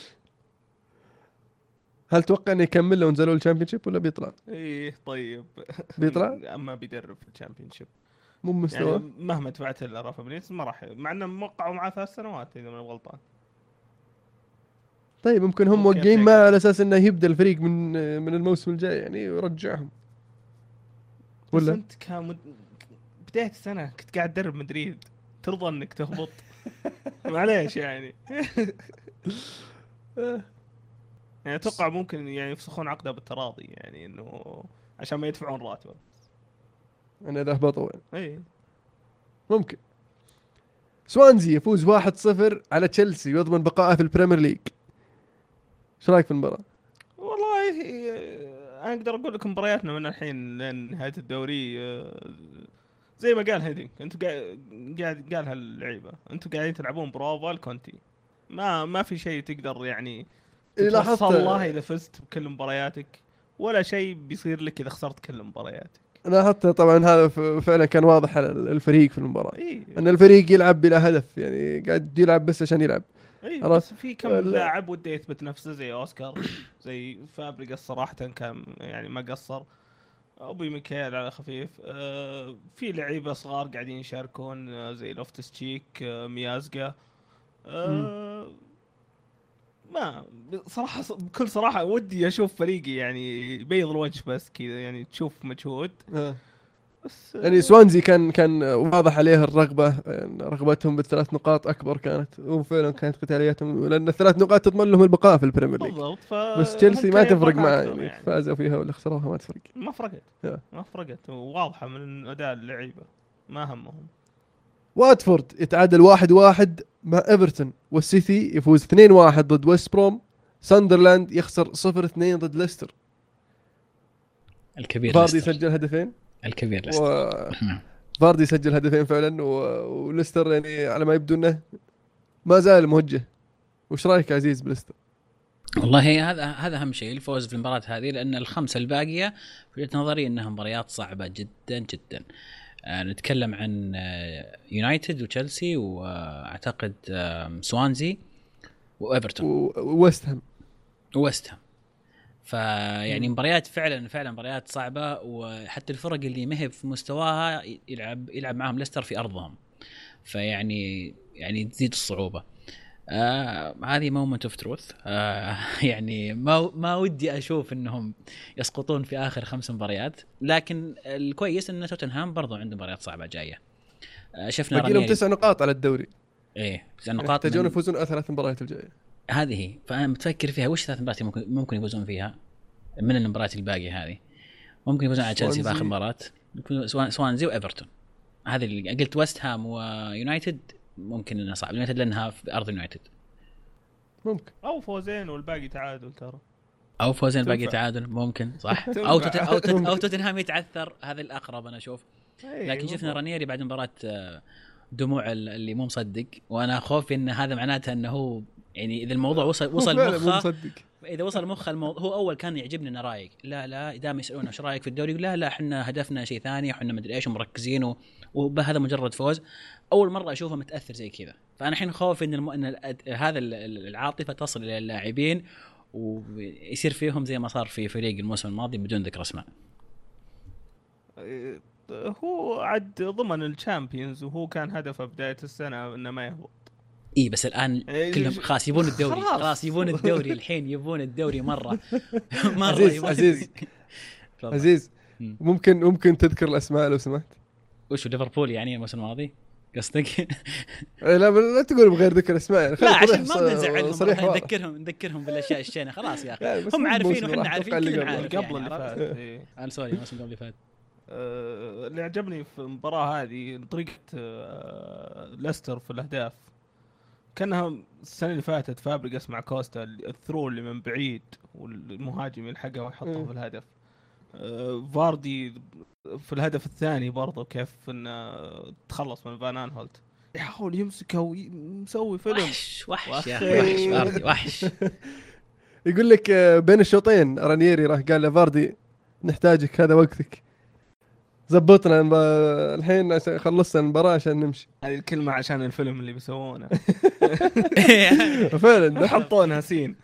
هل تتوقع إنه يكمل لو نزلوا ال Championship ولا بيطلع؟ إيه طيب بيطلع؟ أما بيدرب في ال Championship مو يعني مستوى مهما دفعت له رافا بنيتس ما راح مع انهم موقعوا معاه ثلاث سنوات إذا ماني غلطان طيب يمكن هم ممكن موقعين. معه على أساس إنه يبدأ الفريق من من الموسم الجاي يعني ويرجعهم بس ولا؟ أنت كمد... بداية السنة كنت قاعد تدرب مدريد ترضى إنك تهبط معليش يعني. يعني أتوقع ممكن يعني يفسخون عقده بالتراضي يعني إنه عشان ما يدفعون راتبه. أنا إذا هبطوا. إي. ممكن. سوانزي يفوز 1-0 على تشيلسي ويضمن بقائه في ال Premier League. إيش رأيك في المباراة؟ والله أنا أقدر أقول لك مبارياتنا من الحين لين نهايه الدوري آه، زي ما قال هيدينك أنتم قاعد قالها اللعيبه أنتم قاعدين تلعبون بروفا لكونتي. ما ما في شيء تقدر يعني اللي لاحظت الله إذا فزت بكل مبارياتك ولا شيء بيصير لك إذا خسرت كل مبارياتك. لاحظته طبعا هذا فعلا كان واضح على الفريق في المباراة. اي إن الفريق يلعب بلا هدف يعني قاعد يلعب بس عشان يلعب. اي خلاص. بس في كم لا. لاعب وده يثبت نفسه زي أوسكار زي فابريجاس صراحة كان يعني ما قصر. أبوي ميكيل على خفيف. آه في لعيبة صغار قاعدين يشاركون آه زي لوفتس تشيك آه ميازقا ما صراحة بكل صراحة ودي أشوف فريقي يعني يبيض الوجه بس كذا يعني تشوف مجهود. بس آه، يعني سوانزي كان كان واضح عليه الرغبة يعني رغبتهم بالثلاث نقاط أكبر كانت وفعلا كانت قتاليتهم لأن الثلاث نقاط تضمن لهم البقاء في ال Premier League. بالضبط ف بس تشيلسي ما تفرق معاه أكثر يعني فازوا فيها ولا خسروها ما تفرق. ما فرقت. ما فرقت واضحة من أداء اللعيبة ما همهم. واتفورد يتعادل واحد واحد مع إيفرتون والسيتي يفوز 2 1 ضد ويست بروم ساندرلاند يخسر 0 2 ضد ليستر. الكبير فاردي ليستر. سجل هدفين؟ الكبير ليستر و... فاردي سجل هدفين فعلا و... وليستر يعني على ما يبدو إنه ما زال موجه وش رأيك يا عزيز بليستر؟ والله هذا هذا أهم شيء الفوز في المباراة هذه لأن الخمسة الباقية في وجهة نظري إنها مباريات صعبة جدا جدا. آه، نتكلم عن آه، يونايتد وتشيلسي وأعتقد سوانزي وإيفرتون. وويست هام. وويست هام. فيعني. مباريات فعلا فعلا مباريات صعبة وحتى الفرق اللي ما هي في مستواها يلعب يلعب معهم ليستر في أرضهم. فيعني يعني تزيد الصعوبة. آه هذه moment of truth آه يعني ما ما ودي أشوف إنهم يسقطون في آخر خمس مباريات. لكن الكويس إن توتنهام برضو عنده مباريات صعبة جاية. آه شفنا باقي لهم رانيري- تسع نقاط على الدوري. إيه تسع يعني نقاط يحتاجون يفوزون على ثلاث مباريات الجاية. هذه هي فأنا متفكر فيها وش ثلاث مباريات ممكن ممكن يفوزون فيها من المباريات الباقية هذه ممكن يفوزون على تشيلسي في سوانزي. اخر مباراة سوانزي وإيفرتون هذه اللي قلت ويست هام ويونايتد ممكن إنها صعب يونايتد لأنها في أرض يونايتد ممكن أو فوزين والباقي تعادل ترى أو فوزين باقي تنفع. تعادل ممكن صح. أو. أو. أو توتنهام يتعثر هذا الأقرب أنا أشوف إيه، لكن شفنا. رانيري بعد مباراة آه، دموع ال- اللي مو مصدق وأنا خوفي إن هذا معناته إنه هو يعني إذا الموضوع وصل وصل مخه مصدق. إذا وصل مخ الموضوع هو أول كان يعجبني إنه رايق. لا لا دائما يسالونه إيش رايك في الدوري يقول لا لا إحنا هدفنا شيء ثاني إحنا مدري إيش ومركزين وهذا مجرد فوز. أول مرة أشوفه متأثر زي كذا. فأنا الحين خوفي إن, الم... إن هذا ال- ال- العاطفة تصل إلى اللاعبين ويصير فيهم زي ما صار في فريق الموسم الماضي بدون ذكر أسماء. إيه، هو عد ضمن ال Champions وهو كان هدفه بداية السنة إنه ما يهبط. اي بس الآن إيه، كلهم ش- خلاص يبون الدوري خلاص. يبون الدوري الحين يبون الدوري مرة مرة عزيز عزيز. عزيز مم. ممكن ممكن تذكر الأسماء لو سمحت وش ليفربول يعني الموسم الماضي قصدك؟ إيه، لا لا تقول بغير ذكر اسماء يعني لا عشان ما بدنا نزعلهم. نذكرهم نذكرهم بالأشياء الشينة خلاص يا أخي هم عارفين راح، عارفين، اللي كلنا. عارف. قبل يعني اللي عرفت؟ فات إيه. أنا sorry الموسم اللي فات آه، اللي عجبني في المباراة هذه طريقة آه، ليستر في الأهداف كأنها السنة اللي فاتت فابريجاس مع كوستا ال through اللي من بعيد والمهاجم يلحقها ويحطها. في الهدف. آه، فاردي في الهدف الثاني برضه كيف انه تخلص من فان أنهولت. يحاول يمسكه ومسوي فيلم. وحش وحش يا. أخي. وحش فاردي وحش. يقول لك آه، بين الشوطين رانييري راح قال لفاردي نحتاجك هذا وقتك. زبطنا الحين خلصنا المباراة عشان نمشي. هذه الكلمة عشان الفيلم اللي بيسوونه. فعلا حطونها scene.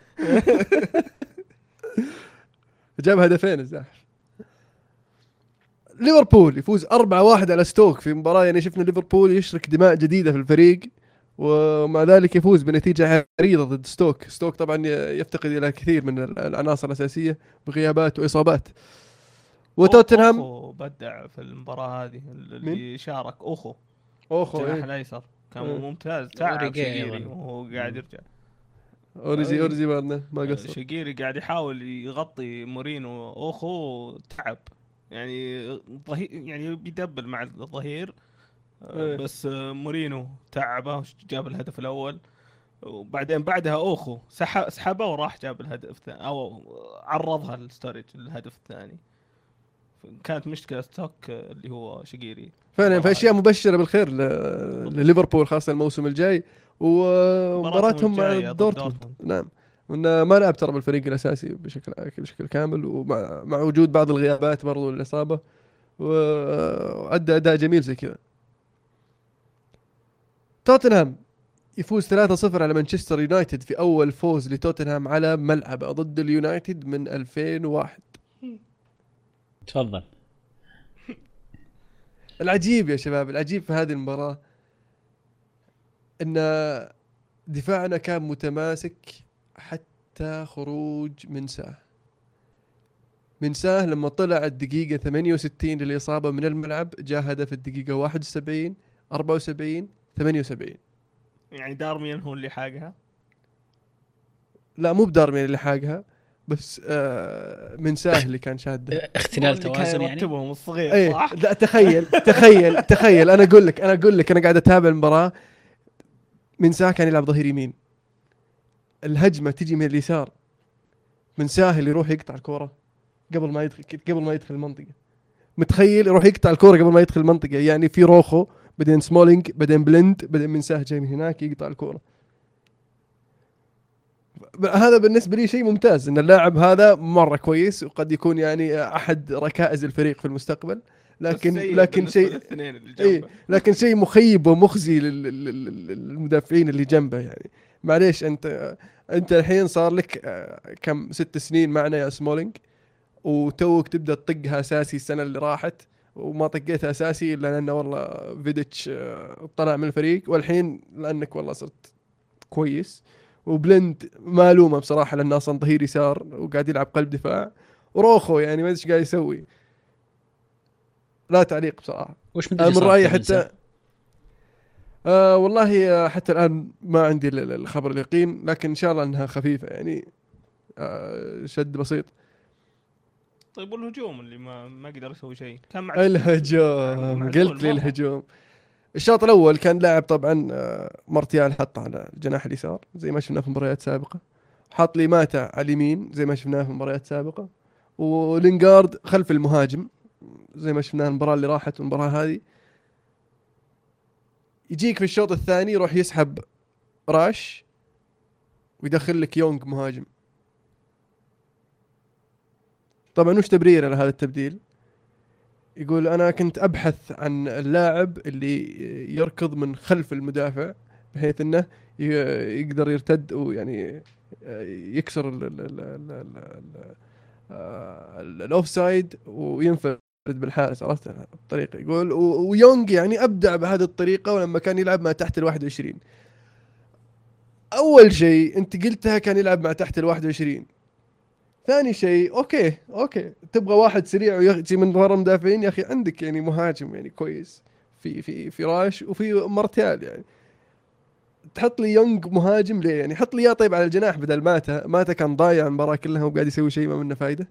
جاب هدفين الزاحف. ليفربول يفوز 4-1 على ستوك في مباراة يعني شفنا ليفربول يشرك دماء جديدة في الفريق ومع ذلك يفوز بنتيجة عريضة ضد ستوك. ستوك طبعا يفتقد إلى كثير من ال- العناصر الأساسية بغيابات وإصابات. وتوتنهام؟ أوخو بدع في المباراة هذه اللي شارك أوخو. أوخو الجناح إيه. الأيسر. كان إيه. ممتاز. تعب شقيري. وهو قاعد يرجع. أوريجي أوريجي. ما ما قصر. شقيري قاعد يحاول يغطي مورينو أوخو تعب. يعني ظهير يعني بيدبل مع الظهير. إيه. بس مورينو تعبه جاب الهدف الأول. وبعدين بعدها أوخو سحب سحبه وراح جاب الهدف الثاني أو عرضها للستورج الهدف الثاني. كانت مشكلة ستوك اللي هو شقيري. فعلا في أشياء مبشرة بالخير لليفربول خاصة الموسم الجاي ومباراتهم مع دورتموند. دورتموند. نعم. وانه ما لعب ترى بالفريق الأساسي بشكل بشكل كامل ومع مع وجود بعض الغيابات برضو الاصابه وأدى أداء جميل زي كذا. توتنهام يفوز 3-0 على مانشستر يونايتد في أول فوز لتوتنهام على ملعبه ضد اليونايتد من 2001 تفضل. العجيب يا شباب العجيب في هذه المباراة إن دفاعنا كان متماسك حتى خروج منساه. منساه لما طلع الدقيقة 68 للإصابة من الملعب جاء هدف الدقيقة 71 74 78 يعني دارميان هو اللي حاقها؟ لا مو بدارمين اللي حاقها. بس آه منساه اللي كان شاده. اختلال توازن يعني؟ يرتبهم الصغير إيه صح؟ لا تخيل تخيل تخيل. أنا أقول لك أنا أقول لك أنا قاعد أتابع المباراة. من ساه كان يلعب ظهير يمين. الهجمة تجي من اليسار. منساه اللي يروح يقطع الكورة قبل ما يدخل قبل ما يدخل المنطقة. متخيل يروح يقطع الكورة قبل ما يدخل المنطقة؟ يعني في روخو بعدين سمولينج بعدين بلند بعدين منساه جاي من هناك يقطع الكورة. هذا بالنسبة لي شيء ممتاز إن اللاعب هذا مرة كويس وقد يكون يعني أحد ركائز الفريق في المستقبل. لكن لكن شيء إيه لكن شيء مخيب ومخزي لل- لل- لل- للمدافعين اللي جنبه يعني. معليش انت أنت الحين صار لك آه، كم ست سنين معنا يا سمولينج وتوك تبدأ تطقها أساسي السنة اللي راحت وما طقيتها أساسي إلا لأنه والله فيديتش آه، طلع من الفريق والحين لأنك والله صرت كويس. وبلند ما الومه بصراحة لأنه أصلا ظهير يسار وقاعد يلعب قلب دفاع. وروخو يعني ما أدري إيش قاعد يسوي. لا تعليق بصراحة. وش من صار رأيي في حتى؟ آه والله آه، حتى الآن ما عندي ال- ال- الخبر اليقين لكن إن شاء الله إنها خفيفة يعني. آه شد بسيط. طيب والهجوم اللي ما ما قدر يسوي شيء. كان مع الهجوم. قلت لي. الهجوم. الشوط الأول كان لاعب طبعا آه، مارتيال حطه على الجناح اليسار زي ما شفناه في مباريات سابقة. حط لي ماتا على اليمين زي ما شفناه في مباريات سابقة. ولينجارد خلف المهاجم زي ما شفناه المباراة اللي راحت والمباراة هذه. يجيك في الشوط الثاني يروح يسحب راش ويدخل لك يونغ مهاجم. طبعا وش تبرير لهذا التبديل. يقول أنا كنت أبحث عن اللاعب اللي يركض من خلف المدافع بحيث إنه يقدر يرتد ويعني يكسر ال- ال- آه، ال offside وينفرد بالحارس عرفت؟ الطريقة. يقول ويونغ يعني أبدع بهذه الطريقة ولما كان يلعب ما تحت ال 21 أول شيء أنت قلتها كان يلعب مع تحت ال 21 ثاني شيء okay okay. تبغى واحد سريع ويجي من ورا المدافعين يا أخي عندك يعني مهاجم يعني كويس في في راش وفي مارتيال يعني. تحط لي يونغ مهاجم ليه يعني؟ حط لي إياه طيب على الجناح بدل ماتا ماتا كان ضايع المباراة كلها وقاعد يسوي شيء ما منه فايدة.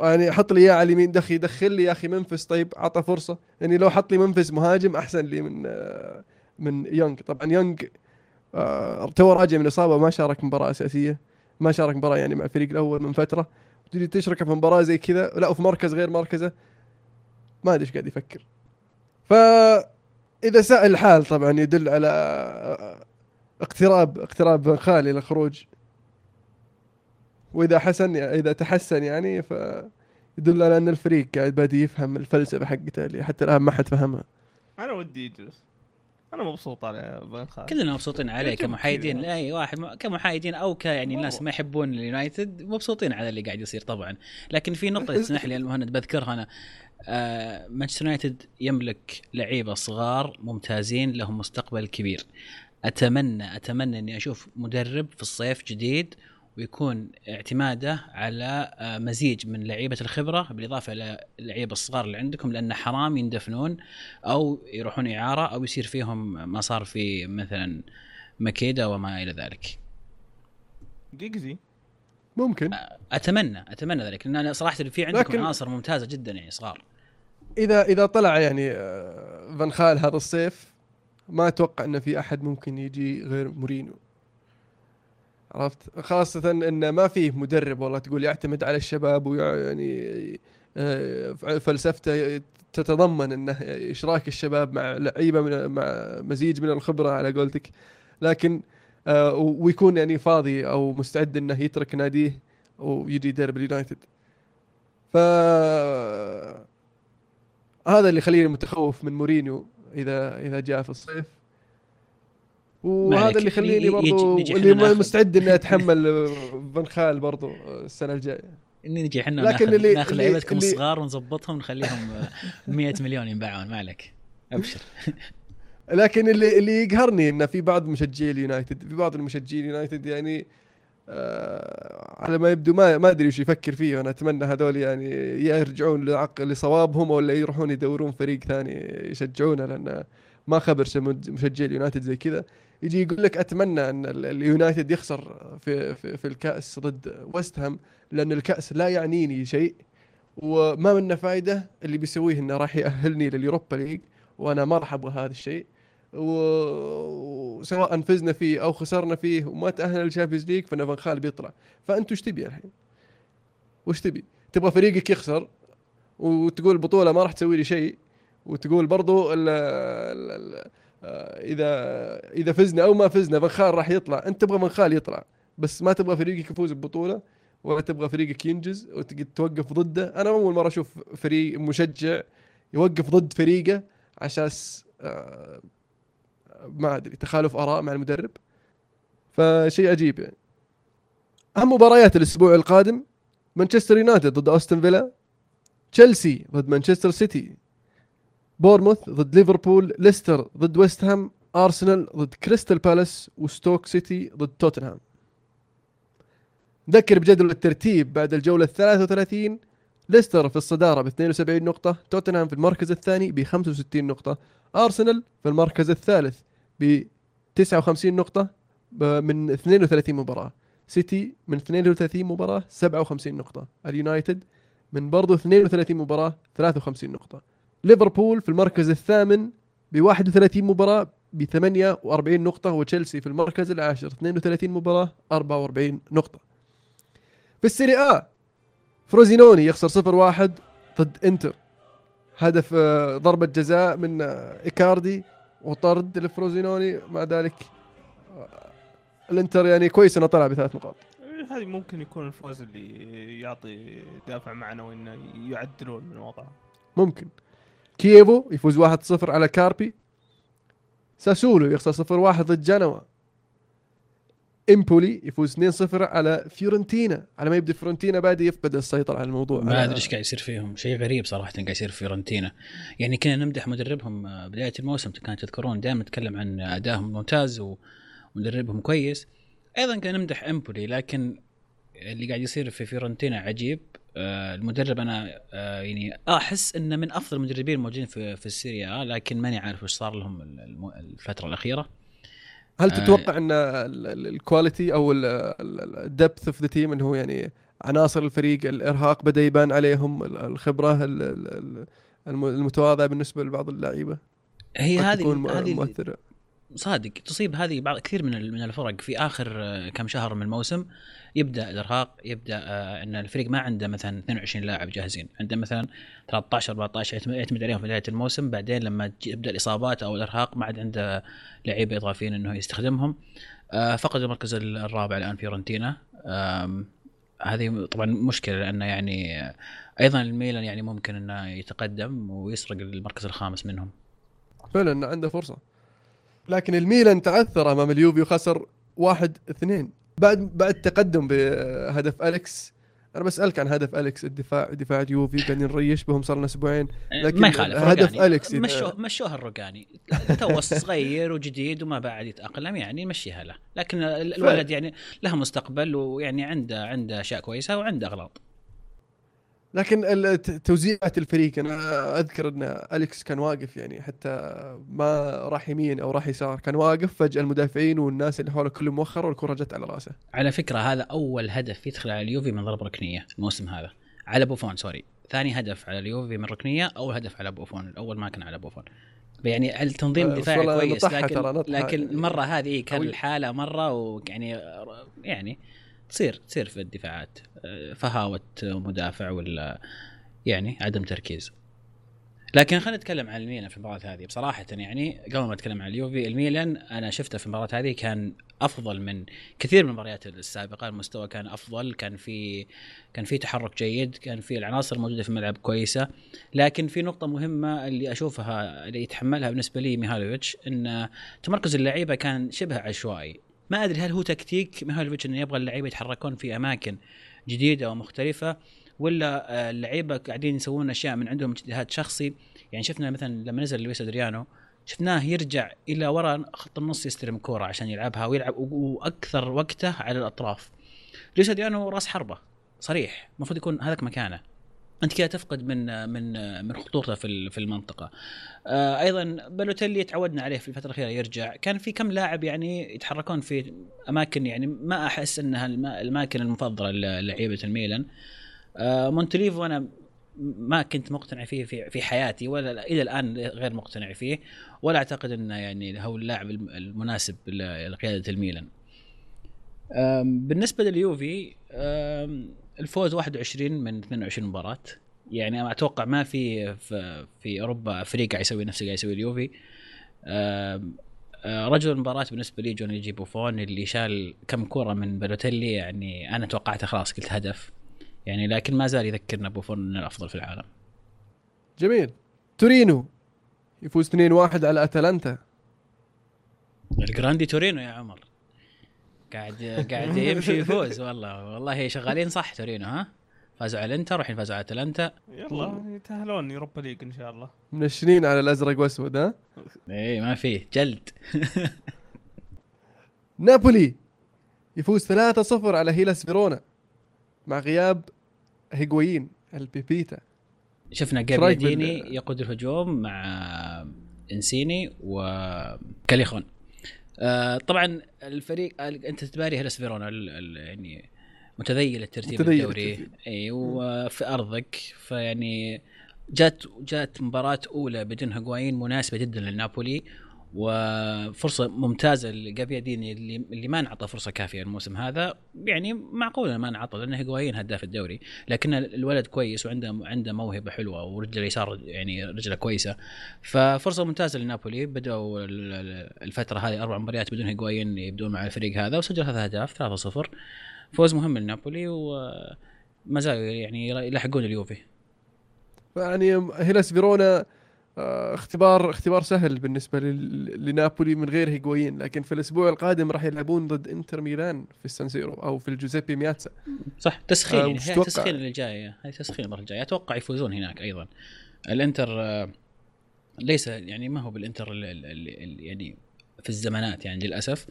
يعني حط لي إياه على اليمين. دخل دخل لي يا أخي منفس طيب عطى فرصة. يعني لو حط لي منفس مهاجم أحسن لي من من يونغ. طبعا يونغ آه، تو راجع من إصابة ما شارك مباراة أساسية. ما شارك مباراة يعني مع الفريق الأول من فترة. تجي تشركه في مباراة زي كذا. لا وفي مركز غير مركزه. ما أدري إيش قاعد يفكر. ف إذا ساء الحال طبعا يدل على اقتراب اقتراب خالي للخروج. وإذا حسن إذا تحسن يعني ف يدل على أن الفريق قاعد بادي يفهم الفلسفة حقته اللي حتى الآن ما حد فهمها. أنا ودي يجلس. أنا مبسوط على خالد. كلنا مبسوطين عليه كمحايدين. كذا. أي واحد كمحايدين أو ك يعني الناس ما يحبون اليونايتد مبسوطين على اللي قاعد يصير طبعا. لكن في نقطة تسمح لي المهند بذكرها أنا. آه مانشستر يونايتد يملك لعيبة صغار ممتازين لهم مستقبل كبير. اتمنى أتمنى إني أشوف مدرب في الصيف جديد ويكون اعتماده على آه، مزيج من لعيبة الخبرة بالإضافة إلى اللعيبة الصغار اللي عندكم لأن حرام يندفنون أو يروحون إعارة أو يصير فيهم ما صار في مثلا مكيدا وما إلى ذلك. جيجزي ممكن أتمنى أتمنى ذلك لأن أنا صراحة في عندكم لكن- عناصر ممتازة جدا يعني صغار. إذا إذا طلع يعني آه، فان خال هذا الصيف ما أتوقع إن في أحد ممكن يجي غير مورينيو عرفت؟ خاصة إن ما فيه مدرب والله تقول يعتمد على الشباب ويعني آه، فلسفته تتضمن إنه إشراك الشباب مع لعيبة من مع مزيج من الخبرة على قولتك. لكن آه، ويكون يعني فاضي أو مستعد إنه يترك ناديه ويجي يدرب اليونايتد. ف هذا اللي يخليني متخوف من مورينيو إذا إذا جاء في الصيف. وهذا. اللي يخليني برضو اللي. مستعد إني أتحمل فان خال برضو السنة الجاية. نجي إحنا لكن ناخذ اللي- ناخذ لعيبتكم الصغار ونظبطهم ونخليهم آه، 100 مليون ينباعون. ما عليك أبشر. لكن اللي اللي يقهرني إنه في بعض مشجعي اليونايتد في بعض المشجعين اليونايتد يعني آه على ما يبدو ما ما أدري وش يفكر فيه. وأنا أتمنى هذول يعني يرجعون لصوابهم ولا يروحون يدورون فريق ثاني يشجعونه لأن ما خبر مشجعي اليونايتد زي كذا. يجي يقول لك أتمنى أن ال- اليونايتد يخسر في في, في الكأس ضد ويست هام لأن الكأس لا يعنيني شيء وما منه فائده اللي بيسويه إنه راح يأهلني لليوروبا ليج وأنا ما راح أبغى هذا الشيء وسواء فزنا فيه أو خسرنا فيه وما تاهلنا للشامبيونز ليج فان خال بيطلع فانت وش تبي الحين؟ وش تبي؟ تبغى فريقك يخسر وتقول البطوله ما راح تسوي لي شيء وتقول برضو ال ال ال اذا إذا فزنا أو ما فزنا فان خال راح يطلع. أنت تبغى فان خال يطلع بس ما تبغى فريقك يفوز ببطولة ولا تبغى فريقك ينجز وتوقف ضده. أنا أول مرة أشوف فريق مشجع يوقف ضد فريقه عشاس آه، ما أدري تخالف آراء مع المدرب. فشيء عجيب يعني. أهم مباريات الأسبوع القادم مانشستر يونايتد ضد أستون فيلا تشيلسي ضد مانشستر سيتي. بورنموث ضد ليفربول ليستر ضد ويست هام أرسنال ضد كريستال بالاس وستوك سيتي ضد توتنهام. ذكر بجدول الترتيب بعد الجولة 33 ليستر في الصدارة ب 72 نقطة توتنهام في المركز الثاني ب 65 نقطة أرسنال في المركز الثالث ب 59 نقطة من 32 مباراة. سيتي من 32 مباراة 57 نقطة. اليونايتد من برضو 32 مباراة 53 نقطة. ليفربول في المركز الثامن ب 31 مباراة ب 48 نقطة وتشيلسي في المركز العاشر 32 مباراة 44 نقطة. في السيري آ فروزينوني يخسر 0-1 ضد إنتر. هدف ضربة جزاء من إيكاردي وطرد لفروزينوني. مع ذلك الإنتر يعني كويس إنه طلع بثلاث نقاط. هذه ممكن يكون الفوز اللي يعطي دافع معنوي إنه يعدلون من وضعه ممكن. كييفو يفوز 1-0 على كاربي. ساسولو يخسر 0-1 ضد جنوا. إمبولي يفوز 2-0 على فيورنتينا. على ما يبدو فيورنتينا بادي يفقد السيطرة على الموضوع. ما أدري إيش قاعد يصير فيهم. شيء غريب صراحة قاعد يصير في فيورنتينا. يعني كنا نمدح مدربهم آه، بداية الموسم كانت تذكرون دائما نتكلم عن ادائهم الممتاز و... مدربهم كويس. أيضا كان نمدح إمبولي لكن اللي قاعد يصير في فيورنتينا عجيب. المدرب أنا آه، يعني أحس إنه من أفضل المدربين الموجودين في في السيري آ لكن ماني عارف وش صار لهم الفترة الأخيرة هل آه. تتوقع إن ال- ال- ال quality أو ال depth of the team إنه يعني عناصر الفريق الإرهاق بدأ يبان عليهم ال- الخبرة ال- ال- الم- المتواضعة بالنسبة لبعض اللعيبة هي هذه هذه صادق. تصيب هذه بعض كثير من من الفرق في آخر آه، كم شهر من الموسم يبدأ الإرهاق يبدأ آه، إن الفريق ما عنده مثلا 22 لاعب جاهزين. عنده مثلا 13 14 يعتمد- عليهم في بدايه الموسم. بعدين لما تبدا الإصابات أو الإرهاق ما عاد عنده لعيبة إضافيين إنه يستخدمهم. آه، فقد المركز ال- الرابع الآن فيورنتينا. هذه طبعا مشكلة لأنه يعني أيضا الميلان يعني ممكن إنه يتقدم ويسرق المركز الخامس منهم. فعلا عنده فرصة. لكن الميلان تعثر أمام اليوفي وخسر واحد اثنين. بعد بعد تقدم بهدف أليكس أنا بسألك عن هدف أليكس الدفاع دفاع اليوفي قاعدين نريش بهم صار لنا أسبوعين. لكن ما يخالف هدف إذا- مشوه مشوها الرقاني تو صغير وجديد وما بعد يتأقلم يعني نمشيها له. لكن ال- الولد يعني له مستقبل ويعني عنده عنده أشياء كويسة وعنده أغلاط. لكن ال- ت- توزيعة الفريق أنا أذكر إن أليكس كان واقف يعني حتى ما راح يمين أو راح يسار كان واقف فجأة المدافعين والناس اللي حوله كلهم موخر والكره جت على رأسه على فكرة هذا أول هدف يدخل على اليوفي من ضربه ركنية الموسم هذا على بوفون sorry ثاني هدف على اليوفي من ركنية أول هدف على بوفون الأول ما كان على بوفون يعني التنظيم آه، الدفاعي والله كويس لكن. لكن المره هذه كان. الحالة مرة ويعني يعني تصير تصير في الدفاعات. آه، هفوة مدافع ولا يعني عدم تركيز. لكن خلينا نتكلم عن الميلان في المباراة هذه. بصراحة يعني قبل ما أتكلم عن اليوفي الميلان أنا شفته في المباراة هذه كان أفضل من كثير من المباريات السابقة. المستوى كان أفضل كان في كان في تحرك جيد كان في العناصر الموجودة في الملعب كويسة. لكن في نقطة مهمة اللي أشوفها اللي يتحملها بالنسبة لي ميهالوفيتش إن تمركز اللعيبة كان شبه عشوائي. ما أدري هل هو تكتيك ميهالوفيتش انه يبغى اللعيبة يتحركون في أماكن جديدة ومختلفه ولا آه، اللعيبة قاعدين يسوون أشياء من عندهم اجتهاد شخصي. يعني شفنا مثلا لما نزل لويس أدريانو شفناه يرجع إلى وراء خط النص يستلم كورة عشان يلعبها ويلعب وأكثر وقته على الأطراف. لويس أدريانو راس حربة صريح المفروض يكون هذاك مكانه. أنت كذا تفقد من من من خطورته في في المنطقة. آه أيضا بلوتيلي تعودنا عليه في الفترة الأخيرة يرجع. كان في كم لاعب يعني يتحركون في أماكن يعني ما أحس إنها الأماكن المفضلة للعيبه الميلان. آه مونتليفو أنا ما كنت مقتنع فيه في في حياتي ولا إلى الآن غير مقتنع فيه ولا أعتقد إنه يعني هو اللاعب الم- المناسب لقيادة الميلان. بالنسبة لليوفي الفوز 21 من 22 مباراة. يعني أنا أتوقع ما في في, في أوروبا فريق قاعد يسوي نفس اللي قاعد يسوي اليوفي. آه، رجل المباراة بالنسبة لي جيانلويجي بوفون اللي شال كم كرة من بلوتيلي يعني أنا توقعته خلاص قلت هدف. يعني لكن ما زال يذكرنا بوفون إنه الأفضل في العالم. جميل. تورينو يفوز 2-1 على أتلانتا. الجراندي تورينو يا عمر. قاعد قاعد يمشي يفوز والله والله شغالين صح تورينو ها؟ فازوا على الانتر والحين فازوا على أتلانتا. يلا يتأهلون يوروبا ليج إن شاء الله. منشنين على الأزرق وأسود ها؟ اي ما فيه جلد. نابولي يفوز 3-0 على هيلاس فيرونا مع غياب هيغوين البيبيتا. شفنا بال- يقود الهجوم مع إنسيني وكاليخون طبعا الفريق أنت تباري هيلاس فيرونا يعني متذيل الترتيب متذيل الدوري. إي وفي أرضك فيعني جات جات مباراة أولى بدون هيغوين مناسبة جدا للنابولي. وفرصة ممتازة لجابياديني اللي اللي ما انعطى فرصة كافية الموسم هذا. يعني معقول إنه ما انعطى لأنه هجوايين هداف الدوري. لكن الولد كويس وعنده عنده موهبة حلوة ورجله اليسار يعني رجلة كويسة. ففرصة ممتازة لنابولي. بدأوا ال- ال- الفترة هذه أربع مباريات بدون هجوايين يبدون مع الفريق هذا وسجل ثلاث أهداف 3-0 فوز مهم لنابولي وما زالوا يعني يلحقون اليوفي. يعني هيلاس فيرونا اختبار اختبار سهل بالنسبة لنابولي من غير هيغوين لكن في الأسبوع القادم راح يلعبون ضد إنتر ميلان في السانسيرو أو في الجوزيبي مياتسا. صح تسخين آه، يعني هي؟ تسخين اللي جاية هاي تسخين المره الجايه أتوقع يفوزون هناك أيضا. الإنتر آه، ليس يعني ما هو بالإنتر ال- ال- ال- ال- يعني في الزمانات يعني للأسف.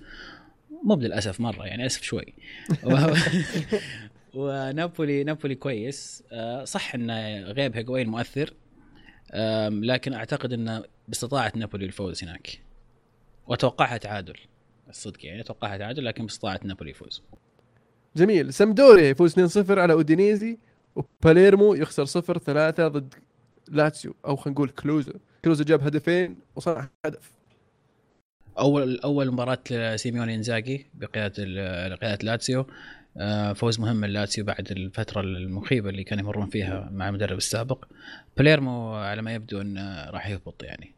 مو للاسف مرة يعني أسف شوي. ونابولي نابولي كويس. آه، صح إن غياب هيغوين مؤثر. لكن أعتقد انه باستطاعة نابولي الفوز هناك. وأتوقعها تعادل. الصدق يعني أتوقعها تعادل لكن باستطاعة نابولي الفوز جميل. سمدوريا يفوز 2-0 على أودينيزي وباليرمو يخسر 0-3 ضد لاتسيو أو خلينا نقول كلوزو. كلوزو جاب هدفين وصنع هدف. أول أول مباراة لسيميوني إنزاجي بقيادة قياده لاتسيو. فوز مهم من لاتسيو بعد الفترة المخيبة اللي كانوا يمرون فيها مع المدرب السابق. بليرمو على ما يبدو إنه راح يهبط يعني.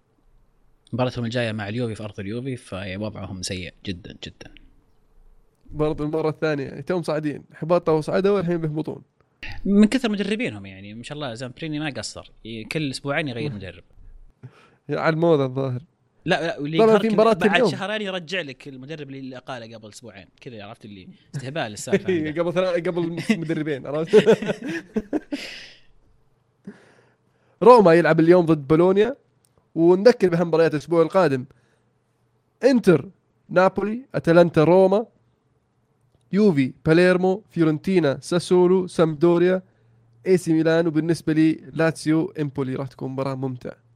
مباراتهم الجاية مع اليوفي في أرض اليوفي فوضعهم سيء جدا جدا. برضه المره الثانية توهم صاعدين هبطوا وصعدوا والحين بيهبطون. من كثر مدربينهم يعني ما شاء الله زامبريني ما قصر. كل أسبوعين يغير مدرب. على الموضة الظاهر. لا لا واللي في مباراة بعد اليوم. شهرين يرجع لك المدرب اللي اقاله قبل أسبوعين. كذا عرفت اللي؟ استهبال السالفة. قبل ثلاث قبل مدربين عرفت؟ روما يلعب اليوم ضد بولونيا. ونذكر بأهم مباريات الأسبوع القادم. إنتر نابولي أتلانتا روما. يوفي باليرمو فيورنتينا ساسولو سامدوريا إي سي ميلان وبالنسبة لي لاتسيو إمبولي. راح تكون مباراة ممتعة.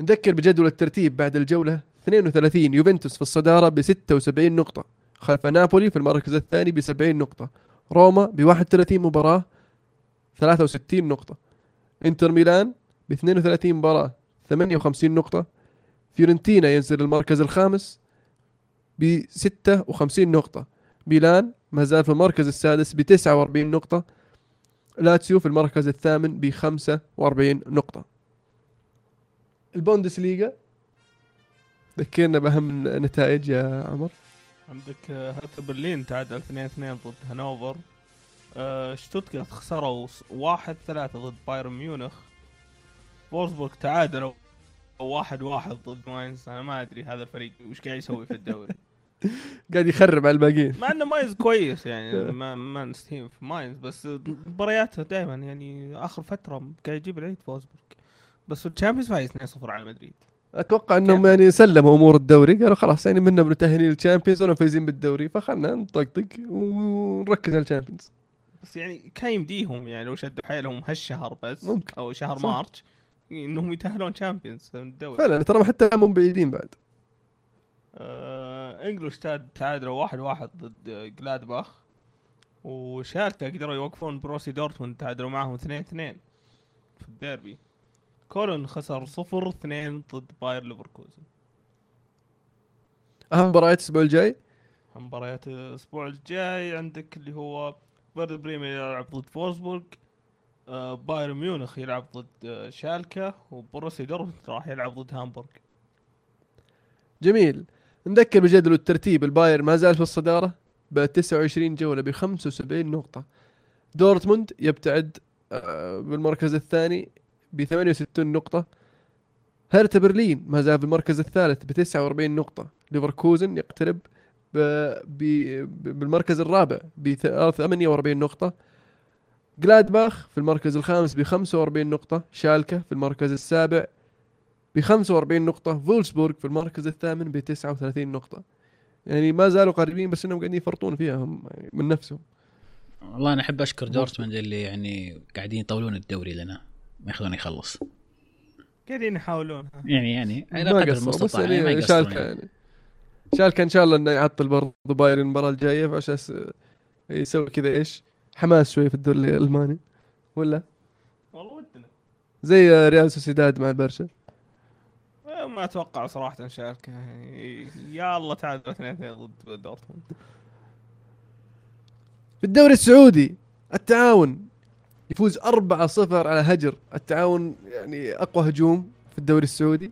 نذكر بجدول الترتيب بعد الجولة 32 يوفنتوس في الصدارة ب 76 نقطة. خلفه نابولي في المركز الثاني ب 70 نقطة. روما ب 31 مباراة 63 نقطة. انتر ميلان ب 32 مباراة 58 نقطة. فيورنتينا ينزل المركز الخامس ب 56 نقطة. ميلان ما زال في المركز السادس ب 49 نقطة. لاتسيو في المركز الثامن ب 45 نقطه البوندسليغا. ذكرنا بأهم النتائج يا عمر. عندك آه، هرتا برلين تعادل 2 2 ضد هانوفر آه، شتوتغارت خسروا 1 3 ضد بايرن ميونخ. فولسبورغ تعادلوا 1 1 ضد ماينز. أنا ما أدري هذا الفريق وش قاعد يسوي في الدوري. قاعد يخرب على الباقيين. مع إنه ماينز كويس يعني ما ما نستهين في ماينز بس مبارياته دائما يعني آخر فترة قاعد يجيب العيد فولسبورغ. بس الشامبيونز فايز 2-0 على مدريد. أتوقع إنهم يعني سلموا أمور الدوري قالوا خلاص يعني منا متاهلين للشامبيونز ولا فايزين بالدوري فخلنا نطقطق ونركز على الشامبيونز. بس يعني كان يمديهم يعني لو شدوا حيلهم هالشهر بس ممكن. أو شهر صح. مارش إنهم يتأهلون شامبيونز من الدوري. فعلا ترى حتى مو بعيدين بعد. آه انجولشتاد تعادلوا واحد واحد ضد جلادباخ وشالكا قدروا يوقفون بروسيا دورتموند تعادلوا معهم 2 2 في الديربي. كولون خسر 0 2 ضد باير ليفركوزن. أهم مباريات الأسبوع الجاي؟ مباريات الأسبوع الجاي عندك اللي هو فيردر بريمن يلعب ضد فولسبورغ آه بايرن ميونخ يلعب ضد آه شالكا وبروسيا دورتموند راح يلعب ضد هامبورغ. جميل. نذكر بجدول الترتيب البايرن ما زال في الصدارة ب 29 جولة ب 75 نقطة. دورتموند يبتعد آه، بالمركز الثاني ب 68 نقطة. هرتا برلين ما زال في المركز الثالث ب 49 نقطة. ليفركوزن يقترب ب... ب... بالمركز الرابع ب 48 نقطة. جلادباخ في المركز الخامس ب 45 نقطة. شالكة في المركز السابع ب 45 نقطة. فولسبورغ في المركز الثامن ب 39 نقطة. يعني ما زالوا قريبين بس إنهم قاعدين يفرطون فيها هم من نفسهم. والله أنا أحب أشكر دورتموند اللي يعني قاعدين يطولون الدوري لنا. ما ياخذون يخلص. قاعدين يحاولون. يعني يعني على ما قدر المستطاع يعني ما يعني يقصرون شالكة يعني. يعني. شالكة إن شاء الله إنه يعطل برضه بايرن المباراة الجاية على أساس يسوي كذا إيش حماس شوي في الدوري الألماني. ولا؟ والله ودنا. زي ريال سوسيداد مع البرشا. آه، ما أتوقع صراحة شالكة. يعني يا الله تعادلوا 2 2 ضد دورتموند. في الدوري السعودي التعاون. يفوز 4-0 على هجر. التعاون يعني أقوى هجوم في الدوري السعودي.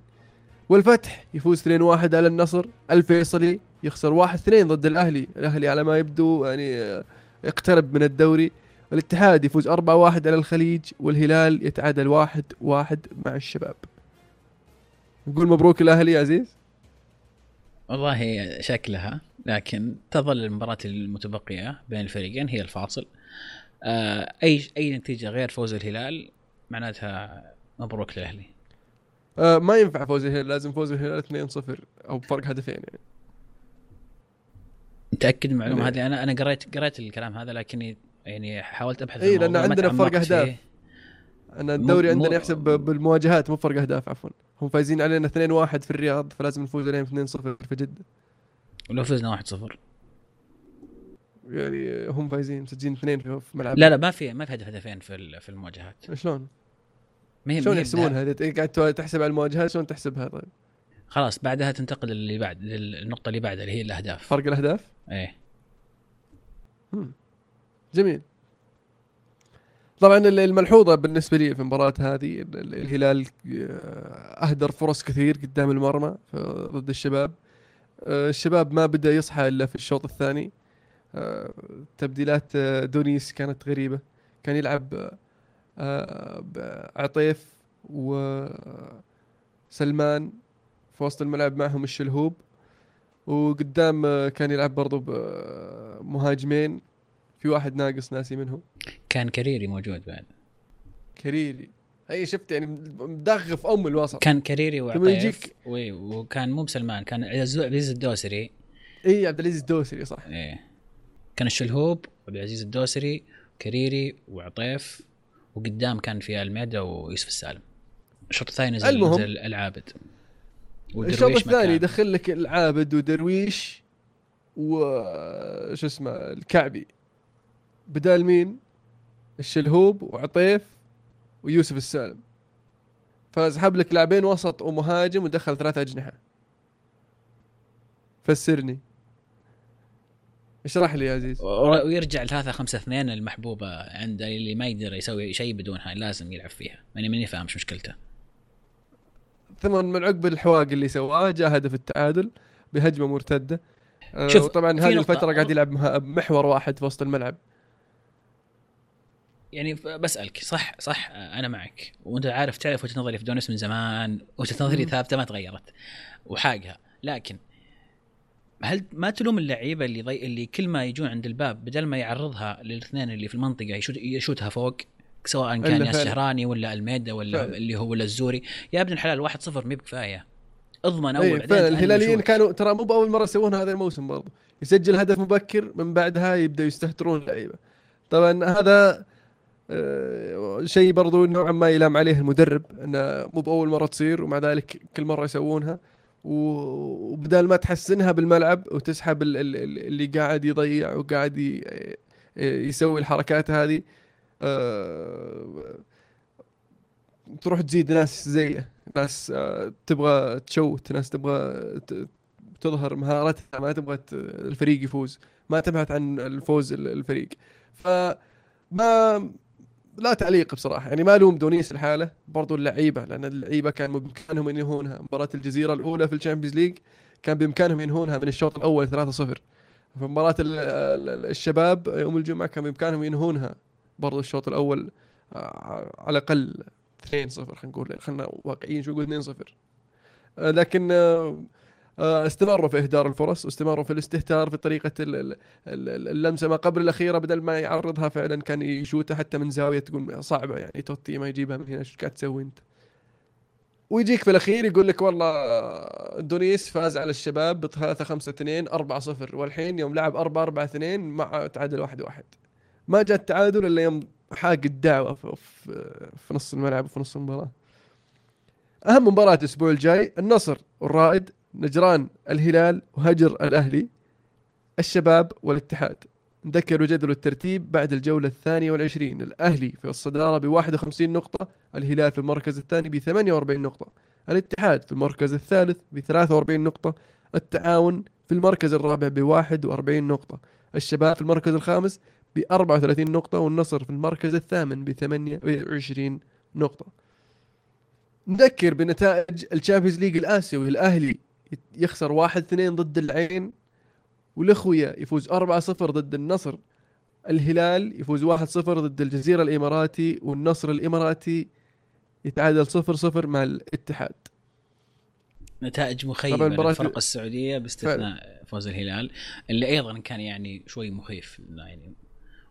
والفتح يفوز 2-1 على النصر. الفيصلي يخسر 1-2 ضد الأهلي. الأهلي على ما يبدو يعني يقترب من الدوري. الاتحاد يفوز 4-1 على الخليج. والهلال يتعادل 1-1 مع الشباب. نقول مبروك الأهلي يا عزيز. والله شكلها لكن تظل المباراة المتبقية بين الفريقين هي الفاصل. آه اي أي نتيجة غير فوز الهلال معناتها مبروك للاهلي آه ما ينفع فوز الهلال لازم فوز الهلال 2-0 أو بفرق هدفين يعني. متأكد من المعلومة يعني- هذه؟ أنا أنا قريت قريت الكلام هذا لكني يعني حاولت أبحث الموضوع، ما عندنا فرق. فيه. أنا الدوري مو- عندنا يحسب ب- بالمواجهات مو فرق أهداف عفوا. هم فايزين علينا 2-1 في الرياض فلازم نفوز عليهم 2-0 في جدة. ولو فزنا 1-0 يعني هم فايزين مسجلين اثنين في ملعب. لا لا ما في ما في هدف هدفين في في المواجهات. شلون؟ ما هي شلون يحسبونها؟ إيه قاعد تحسب على المواجهات شلون تحسبها؟ طيب؟ خلاص بعدها تنتقل اللي بعد للنقطة اللي بعدها اللي هي الأهداف. فرق الأهداف؟ إيه. جميل. طبعا ال- الملحوظة بالنسبة لي في المباراة هذه ال- ال- الهلال آه، أهدر فرص كثير قدام المرمى آه، ضد الشباب. آه، الشباب ما بدأ يصحى إلا في الشوط الثاني. تبديلات آه، دونيس كانت غريبة. كان يلعب آه، آه، بعطيف وسلمان في وسط الملعب معهم الشلهوب. وقدام آه، كان يلعب برضو بمهاجمين في واحد ناقص ناسي منهم. كان كريري موجود بعد. كريري أي شفت يعني مدغف أم الوسط. كان كريري وعطيف وكان مو بسلمان كان عز- عزيز الدوسري. إي عبد العزيز الدوسري صح. إيه. كان الشلهوب وعبد العزيز الدوسري كريري وعطيف وقدام كان في الميدا ويوسف السالم الشوط الثاني نزل المهم. نزل العابد الشوط الثاني. يدخل لك العابد ودرويش و شو اسمه الكعبي بدال مين؟ الشلهوب وعطيف ويوسف السالم فسحب لك لاعبين وسط ومهاجم ودخل ثلاثة أجنحة فسرني اشرح لي يا عزيز. ويرجع 3 5 2 المحبوبة عنده اللي ما يقدر يسوي شيء بدونها لازم يلعب فيها. ماني ماني فاهم شو مشكلته. ثم من عقب الحواق اللي سواه جاء هدف التعادل بهجمة مرتدة. آه، شوف، وطبعا في هذه نقطة. الفترة قاعد يلعب بمحور واحد في وسط الملعب. يعني بسألك صح صح أنا معك. وأنت عارف تعرف وجهة نظري في دونس من زمان وجهة نظري. ثابتة ما تغيرت. وحاقها. لكن هل ما تلوم اللعيبة اللي ضي... اللي كل ما يجون عند الباب بدل ما يعرضها للاثنين اللي في المنطقة يشوت يشوتها فوق سواء كان ياس فعلا. شهراني ولا الميدا ولا فعلا. اللي هو ولا الزوري يا ابن الحلال 1 0 مي بكفاية اضمن أول إيه، فعلا الهلاليين. كانوا ترى مو بأول مرة يسوون هذا الموسم برضه يسجل هدف مبكر من بعدها يبدأ يستهترون اللعيبة طبعا هذا آه، شيء برضو نوعا ما يلام عليه المدرب إنه مو بأول مرة تصير ومع ذلك كل مرة يسوونها وبدال ما تحسنها بالملعب وتسحب ال- ال- ال- اللي قاعد يضيع وقاعد يسوي الحركات هذه آه، تروح تزيد ناس زيه ناس آه، تبغى تشوت ناس تبغى تظهر مهارتها ما تبغى الفريق يفوز ما تبحث عن الفوز ال- الفريق. فما لا تعليق بصراحة. يعني ما الوم دونيس الحالة برضو اللعيبة لأن اللعيبة كان بإمكانهم إن ينهونها. مباراة الجزيرة الأولى في ال Champions League كان بإمكانهم ينهونها من الشوط الأول 3-0 في مباراة ال- ال- الشباب يوم الجمعة كان بإمكانهم ينهونها برضو الشوط الأول آه، على الأقل 2-0 خلينا نقول خلينا واقعيين شو نقول 2-0 آه، لكن آه، استمروا في إهدار الفرص واستمروا في الاستهتار في طريقه ال- ال- ال- اللمسة. ما قبل الأخيرة بدل ما يعرضها فعلا كان يشوتها حتى من زاوية تقول صعبة يعني توتي ما يجيبها من هنا إيش قاعد تسوي أنت؟ ويجيك في الاخير يقول لك والله آه، دونيس فاز على الشباب ب 3 5 2 4 0 والحين يوم لعب 4 4 2 مع تعادل 1 1 ما جاء التعادل إلا يوم حاق الدعوة في, في نص الملعب وفي نص المباراة. أهم مباراة الأسبوع الجاي النصر والرائد نجران الهلال وهجر الأهلي الشباب والاتحاد. نذكر جدول الترتيب بعد الجولة الثانية والعشرين. الأهلي في الصدارة ب 51 نقطة الهلال في المركز الثاني ب 48 نقطة الاتحاد في المركز الثالث ب 43 نقطة التعاون في المركز الرابع ب 41 نقطة الشباب في المركز الخامس ب 34 نقطة والنصر في المركز الثامن ب 28 نقطة. نذكر بنتائج ال Champions League الآسيوي. الأهلي يخسر 1 2 ضد العين ولخويا يفوز 4-0 ضد النصر الهلال يفوز 1-0 ضد الجزيرة الإماراتي والنصر الإماراتي يتعادل 0-0 مع الاتحاد. نتائج مخيبه للفرق السعودية باستثناء فوز الهلال اللي أيضا كان يعني شوي مخيف يعني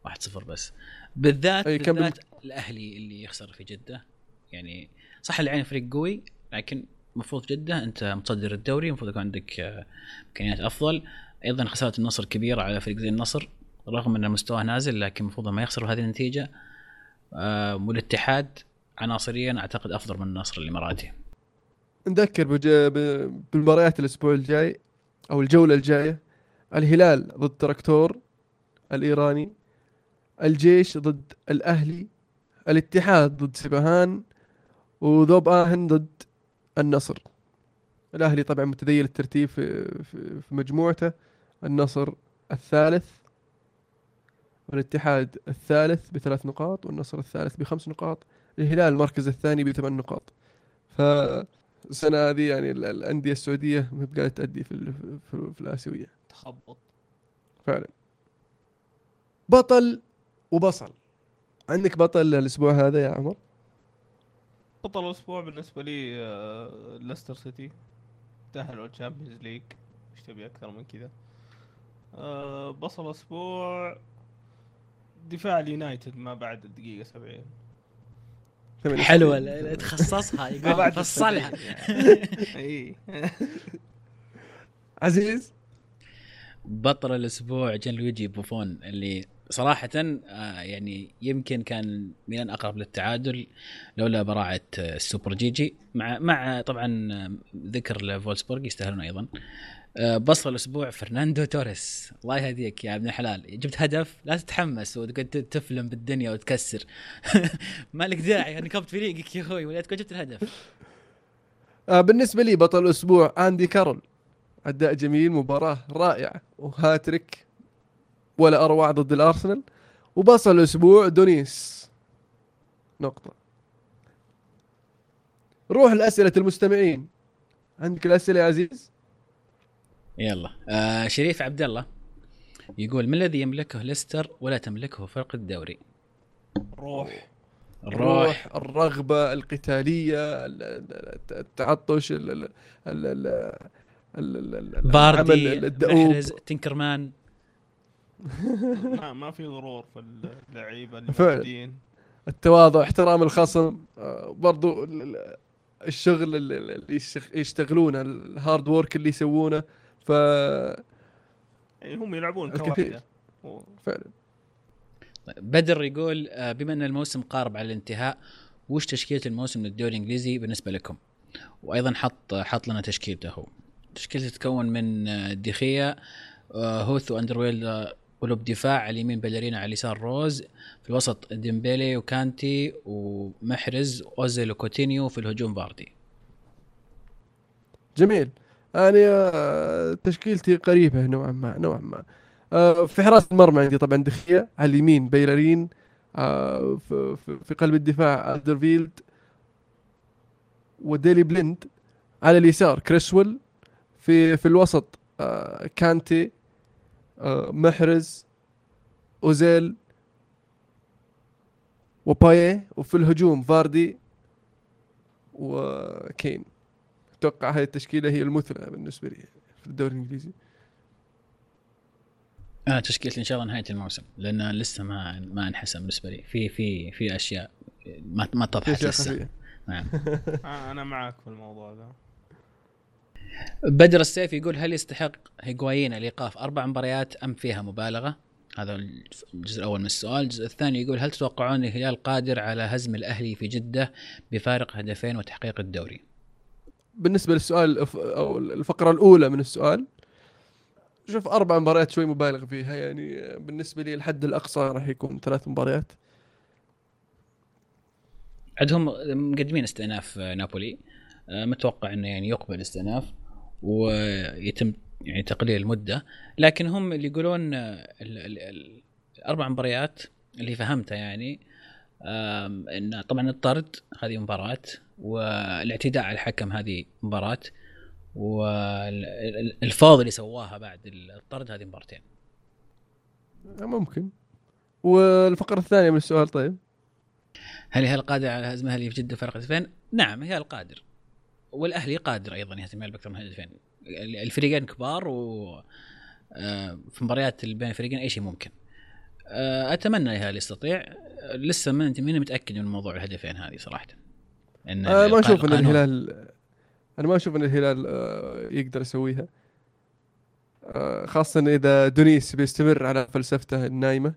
1-0 بس. بالذات بالذات الأهلي اللي يخسر في جدة يعني صح العين فريق قوي لكن المفروض جدة أنت متصدر الدوري المفروض يكون عندك آه، إمكانيات أفضل. أيضا خسارة النصر كبيرة على فريق زي النصر رغم إن مستواه نازل لكن المفروض ما يخسر هذه النتيجة. آه والاتحاد عناصريا أعتقد أفضل من النصر الإماراتي. نذكر بالمباريات الأسبوع الجاي أو الجولة الجاية الهلال ضد تراكتور الإيراني الجيش ضد الأهلي الاتحاد ضد سبهان وذوب آهن ضد النصر. الأهلي طبعا متذيل الترتيب في, في, في مجموعته. النصر الثالث والاتحاد الثالث بثلاث نقاط والنصر الثالث بخمس نقاط. الهلال المركز الثاني بثمان نقاط. ف السنة هذه يعني ال- الأندية السعودية ما قاعدة تأدي في ال- في, في الآسيوية. تخبط. فعلا. بطل وبصل. عندك بطل الأسبوع هذا يا عمر؟ بطل الأسبوع بالنسبة لي آه، ليستر سيتي. تاهلوا ال Champions League. إيش تبي أكثر من كذا؟ آه، بصل الأسبوع. دفاع اليونايتد ما بعد الدقيقة 70 ثمانية حلوة تخصصها ما يقول بعد فصلها. إي. عزيز؟ بطل الأسبوع جان لويجي بوفون اللي صراحة آه، يعني يمكن كان ميلان اقرب للتعادل لولا براعة آه، السوبر جيجي مع مع طبعا آه، ذكر لفولسبورغ يستاهلون أيضا. آه، بصل الأسبوع فرناندو توريس. الله يهديك يا ابن الحلال. جبت هدف لا تتحمس وتقعد تفلم بالدنيا وتكسر. ما لك داعي أنا كبت فريقك يا أخوي ولا تكون جبت الهدف. بالنسبة لي بطل الأسبوع أندي كارول أداء جميل مباراة رائعة وهاتريك ولا أروع ضد الأرسنال. وبصل الأسبوع دونيس. نقطة. روح لأسئلة المستمعين. عندك الأسئلة يا عزيز؟ يلا. آه شريف عبد الله يقول ما الذي يملكه ليستر ولا تملكه فرق الدوري? روح. الروح. الرغبة القتالية ال- ال- التعطش ال- ال- ال- ال- باردي محرز تنكرمان. ما, ما في غرور في اللعيبة اللي فعلا. موجودين التواضع احترام الخصم آه، برضو ال- ال- الشغل ال- ال- اللي يشتغ- يشتغلونه الهارد work اللي يسوونه ف يعني هم يلعبون. كواحدة و- فعلا بدر يقول آه، بما أن الموسم قارب على الانتهاء وش تشكيلة الموسم للدوري الإنجليزي بالنسبة لكم؟ وأيضا حط حط لنا تشكيلته هو. تشكيلته تتكون من آه، ديخيا هوث واندرويل قلوب دفاع على اليمين بيليرين على اليسار روز في الوسط ديمبيلي وكانتي ومحرز اوزيل وكوتينيو في الهجوم فاردي. جميل. أنا آه، تشكيلتي قريبة نوعا ما نوعا ما. آه، في حراسه المرمى عندي طبعا ديخيا على اليمين بيلرين آه، في- قلب الدفاع ألدرفيلد وديلي بليند على اليسار كريسويل في في الوسط كانتي محرز أوزيل وباييه وفي الهجوم فاردي وكين. أتوقع هذه التشكيلة هي المثلى بالنسبة لي في الدوري الإنجليزي. أنا تشكيلتي إن شاء الله نهاية الموسم لأن لسه ما ما انحسم بالنسبة لي. في في في أشياء ما ما طبحت أشياء لسه. نعم. آه، أنا معك في الموضوع ذا بدر السيف يقول هل يستحق هيغوايين الايقاف أربع مباريات أم فيها مبالغة؟ هذا الجزء الأول من السؤال، الجزء الثاني يقول هل تتوقعون الهلال قادر على هزم الأهلي في جدة بفارق هدفين وتحقيق الدوري؟ بالنسبة للسؤال أو الفقرة الأولى من السؤال شوف أربع مباريات شوي مبالغ فيها. يعني بالنسبة لي الحد الأقصى راح يكون ثلاث مباريات. عندهم مقدمين استئناف نابولي. آه، متوقع إنه يعني يقبل استئناف. ويتم يعني تقليل المدة لكن هم اللي يقولون آه، ال- ال- ال- الأربع مباريات اللي فهمتها يعني إن طبعا الطرد هذه مباراة والاعتداء على الحكم هذه مباراة والفوضى اللي سواها بعد الطرد هذه مبارتين. ممكن. والفقرة الثانية من السؤال طيب؟ هل الهلال قادر على هزم الاهلي في جده فرق هدفين؟ نعم الهلال قادر والأهلي قادر أيضا الهلال باكثر من هدفين الفريقين كبار و آه، في مباريات بين الفريقين أي شيء ممكن. آه، أتمنى الهلال يستطيع. آه، لسه ما انت ماني متأكد من موضوع الهدفين هذه صراحة. إن أنا ما أشوف إن الهلال أنا ما أشوف إن الهلال آه، يقدر يسويها. آه، خاصة إذا دونيس بيستمر على فلسفته النايمة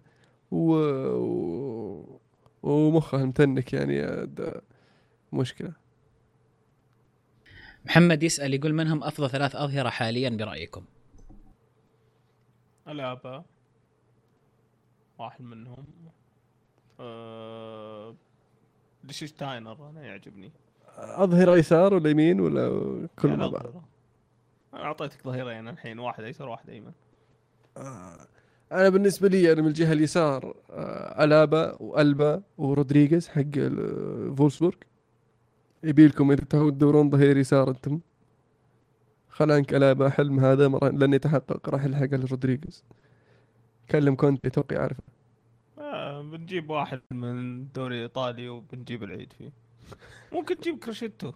و... و... ومخه متنك يعني آه، مشكلة. محمد يسأل يقول من هم أفضل ثلاث أظهرة حاليا برأيكم؟ ألابا. واحد منهم. أه... ليشتاينر أنا يعجبني. أظهر يسار ولا يمين ولا كل يعني مع بعض. أنا أعطيتك ظهيرين الحين واحد ايسر وواحد ايمن آه، أنا بالنسبة لي أنا من الجهة اليسار آه، ألابا وألبا ورودريغيز حق ال- فولسبورغ. يبي لكم إذا تهون تدورون ظهير يسار أنتم. خلانك ألابا حلم هذا مرة. لن يتحقق. راح يلحق على رودريغيز. كلم كونتي توقع عارف آه بنجيب واحد من الدوري الايطالي وبنجيب العيد فيه. ممكن تجيب كريشيتو.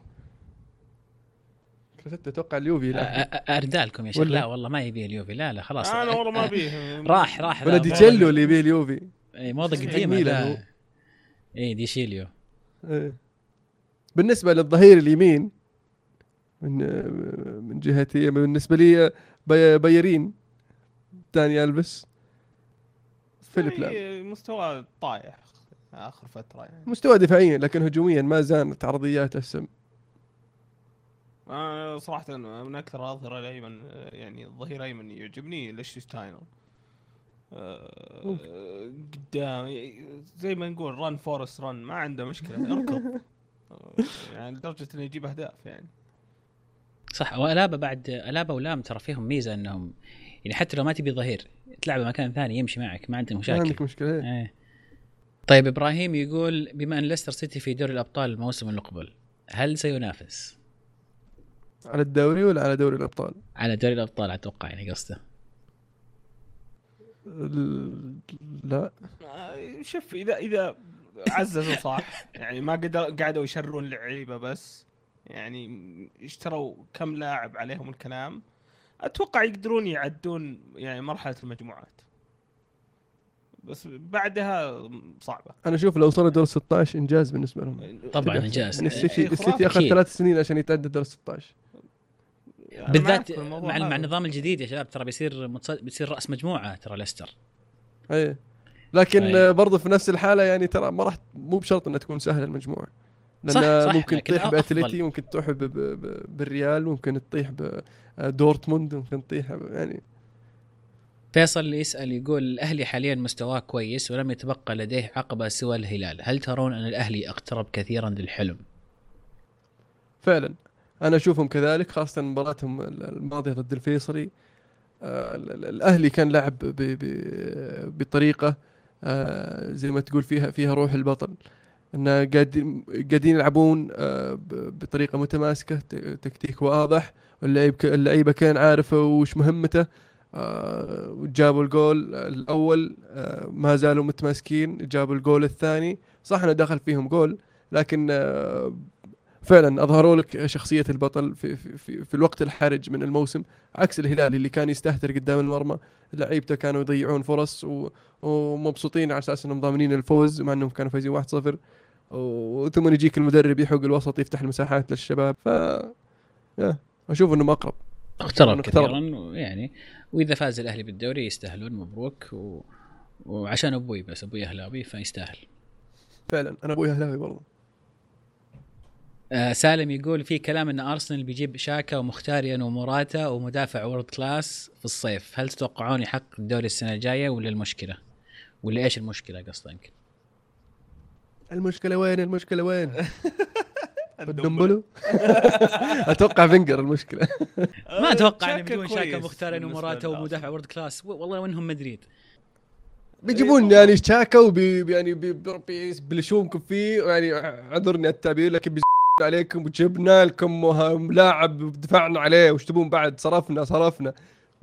كريستو توقع اليوفي لا أردالكم يا شيخ؟ لا والله ما يبي اليوفي. لا لا خلاص. أنا والله ما بيه راح راح. ولا لا، ديتشيلو اللي يبيه اليوفي. اي موضه حق قديمه. لا. اي ديشيليو. إيه. بالنسبة للظهير اليمين من من جهتي بالنسبة لي بي- بايرين داني ألفيس فيليب لام يعني مستوى طايح آخر فترة يعني. مستوى دفاعيا لكن هجوميا ما زالت عرضيات السم أنا صراحة من أكثر الاظهره الأيمن يعني الظهير الأيمن يعجبني ليشتاينر آه، قدام زي ما نقول run Forrest run ما عنده مشكلة أركض. آه، يعني لدرجة إنه يجيب أهداف يعني. صح وألابا بعد ألابا ولام ترى فيهم ميزة إنهم يعني حتى لو ما تبي ظهير تلعب مكان ثاني يمشي معك ما عنده ما مشاكل عندك مشكلة. إيه. إيه طيب إبراهيم يقول بما أن ليستر سيتي في دوري الأبطال الموسم المقبل هل سينافس؟ على الدوري ولا على دوري الأبطال؟ على دوري الأبطال أتوقع يعني قصده. ال- لا. شوف إذا إذا عززوا صح. يعني ما قدر قعدوا يشرون اللعيبه بس. يعني اشتروا كم لاعب عليهم الكلام. أتوقع يقدرون يعدون يعني مرحلة المجموعات. بس بعدها صعبة. أنا أشوف لو وصلوا دور 16 إنجاز بالنسبة لهم. طبعا يعني انجاز السيتي شيء السيتي. أخذ أكيد. ثلاث سنين عشان يتعدى دور 16 أنا بالذات مع مع. النظام الجديد يا شباب ترى بيصير متص- بيصير رأس مجموعة ترى ليستر. إيه. لكن أي. آه، برضه في نفس الحالة يعني ترى ما راح مو بشرط إنها تكون سهلة المجموعه لأن صح، صح، ممكن تطيح. بأتليتي ممكن تطيح بالريال ممكن تطيح بدورتموند ممكن تطيح يعني. فيصل اللي يسأل يقول الأهلي حاليا مستواه كويس ولم يتبقى لديه عقبة سوى الهلال. هل ترون أن الأهلي أقترب كثيرا للحلم؟ فعلا. أنا أشوفهم كذلك خاصة مباراتهم الماضية ضد الفيصلي. آه، ال- ال- الأهلي كان لعب ب- ب- بطريقة آه، زي ما تقول فيها فيها روح البطل. إن قاعدين قاعدين يلعبون آه، بطريقة متماسكة تكتيك واضح. اللعيب اللعيبة كان عارفة وش مهمته آه، وجابوا الجول الأول آه، ما زالوا متماسكين جابوا الجول الثاني. صح إنه دخل فيهم جول لكن فعلا أظهروا لك شخصية البطل في, في, في, في الوقت الحرج من الموسم عكس الهلال اللي كان يستهتر قدام المرمى. لعيبته كانوا يضيعون فرص و... ومبسوطين على أساس إنهم ضامنين الفوز مع إنهم كانوا فايزين 1-0 وثم يجيك المدرب يحوق الوسط يفتح المساحات للشباب. ف أشوف إنهم أقرب. اقترب. كثيرا يعني وإذا فاز الأهلي بالدوري يستاهلون مبروك. و... وعشان أبوي بس أبوي أهلاوي فيستاهل. فعلا أنا أبوي أهلاوي برضه آه سالم يقول في كلام إن أرسنال بيجيب شاكا ومخيتاريان وموراتا ومدافع world class في الصيف. هل تتوقعون يحقق الدوري السنة الجاية ولا المشكلة؟ ولا إيش المشكلة قصدك؟ يمكن المشكلة وين؟ المشكلة وين؟ الدنبلو أتوقع فينجر المشكلة. ما أتوقع انه بدون شاكا وموراتا للأرسنال. ومدافع world class والله وينهم مدريد. بيجيبون يعني شاكا وبي بي- يعني بي- بي- بيبلشونكم فيه. يعني أعذرني التعبير لكن بيز عليكم وجبنا لكم لاعب دفعنا عليه. وش تبون بعد؟ صرفنا صرفنا.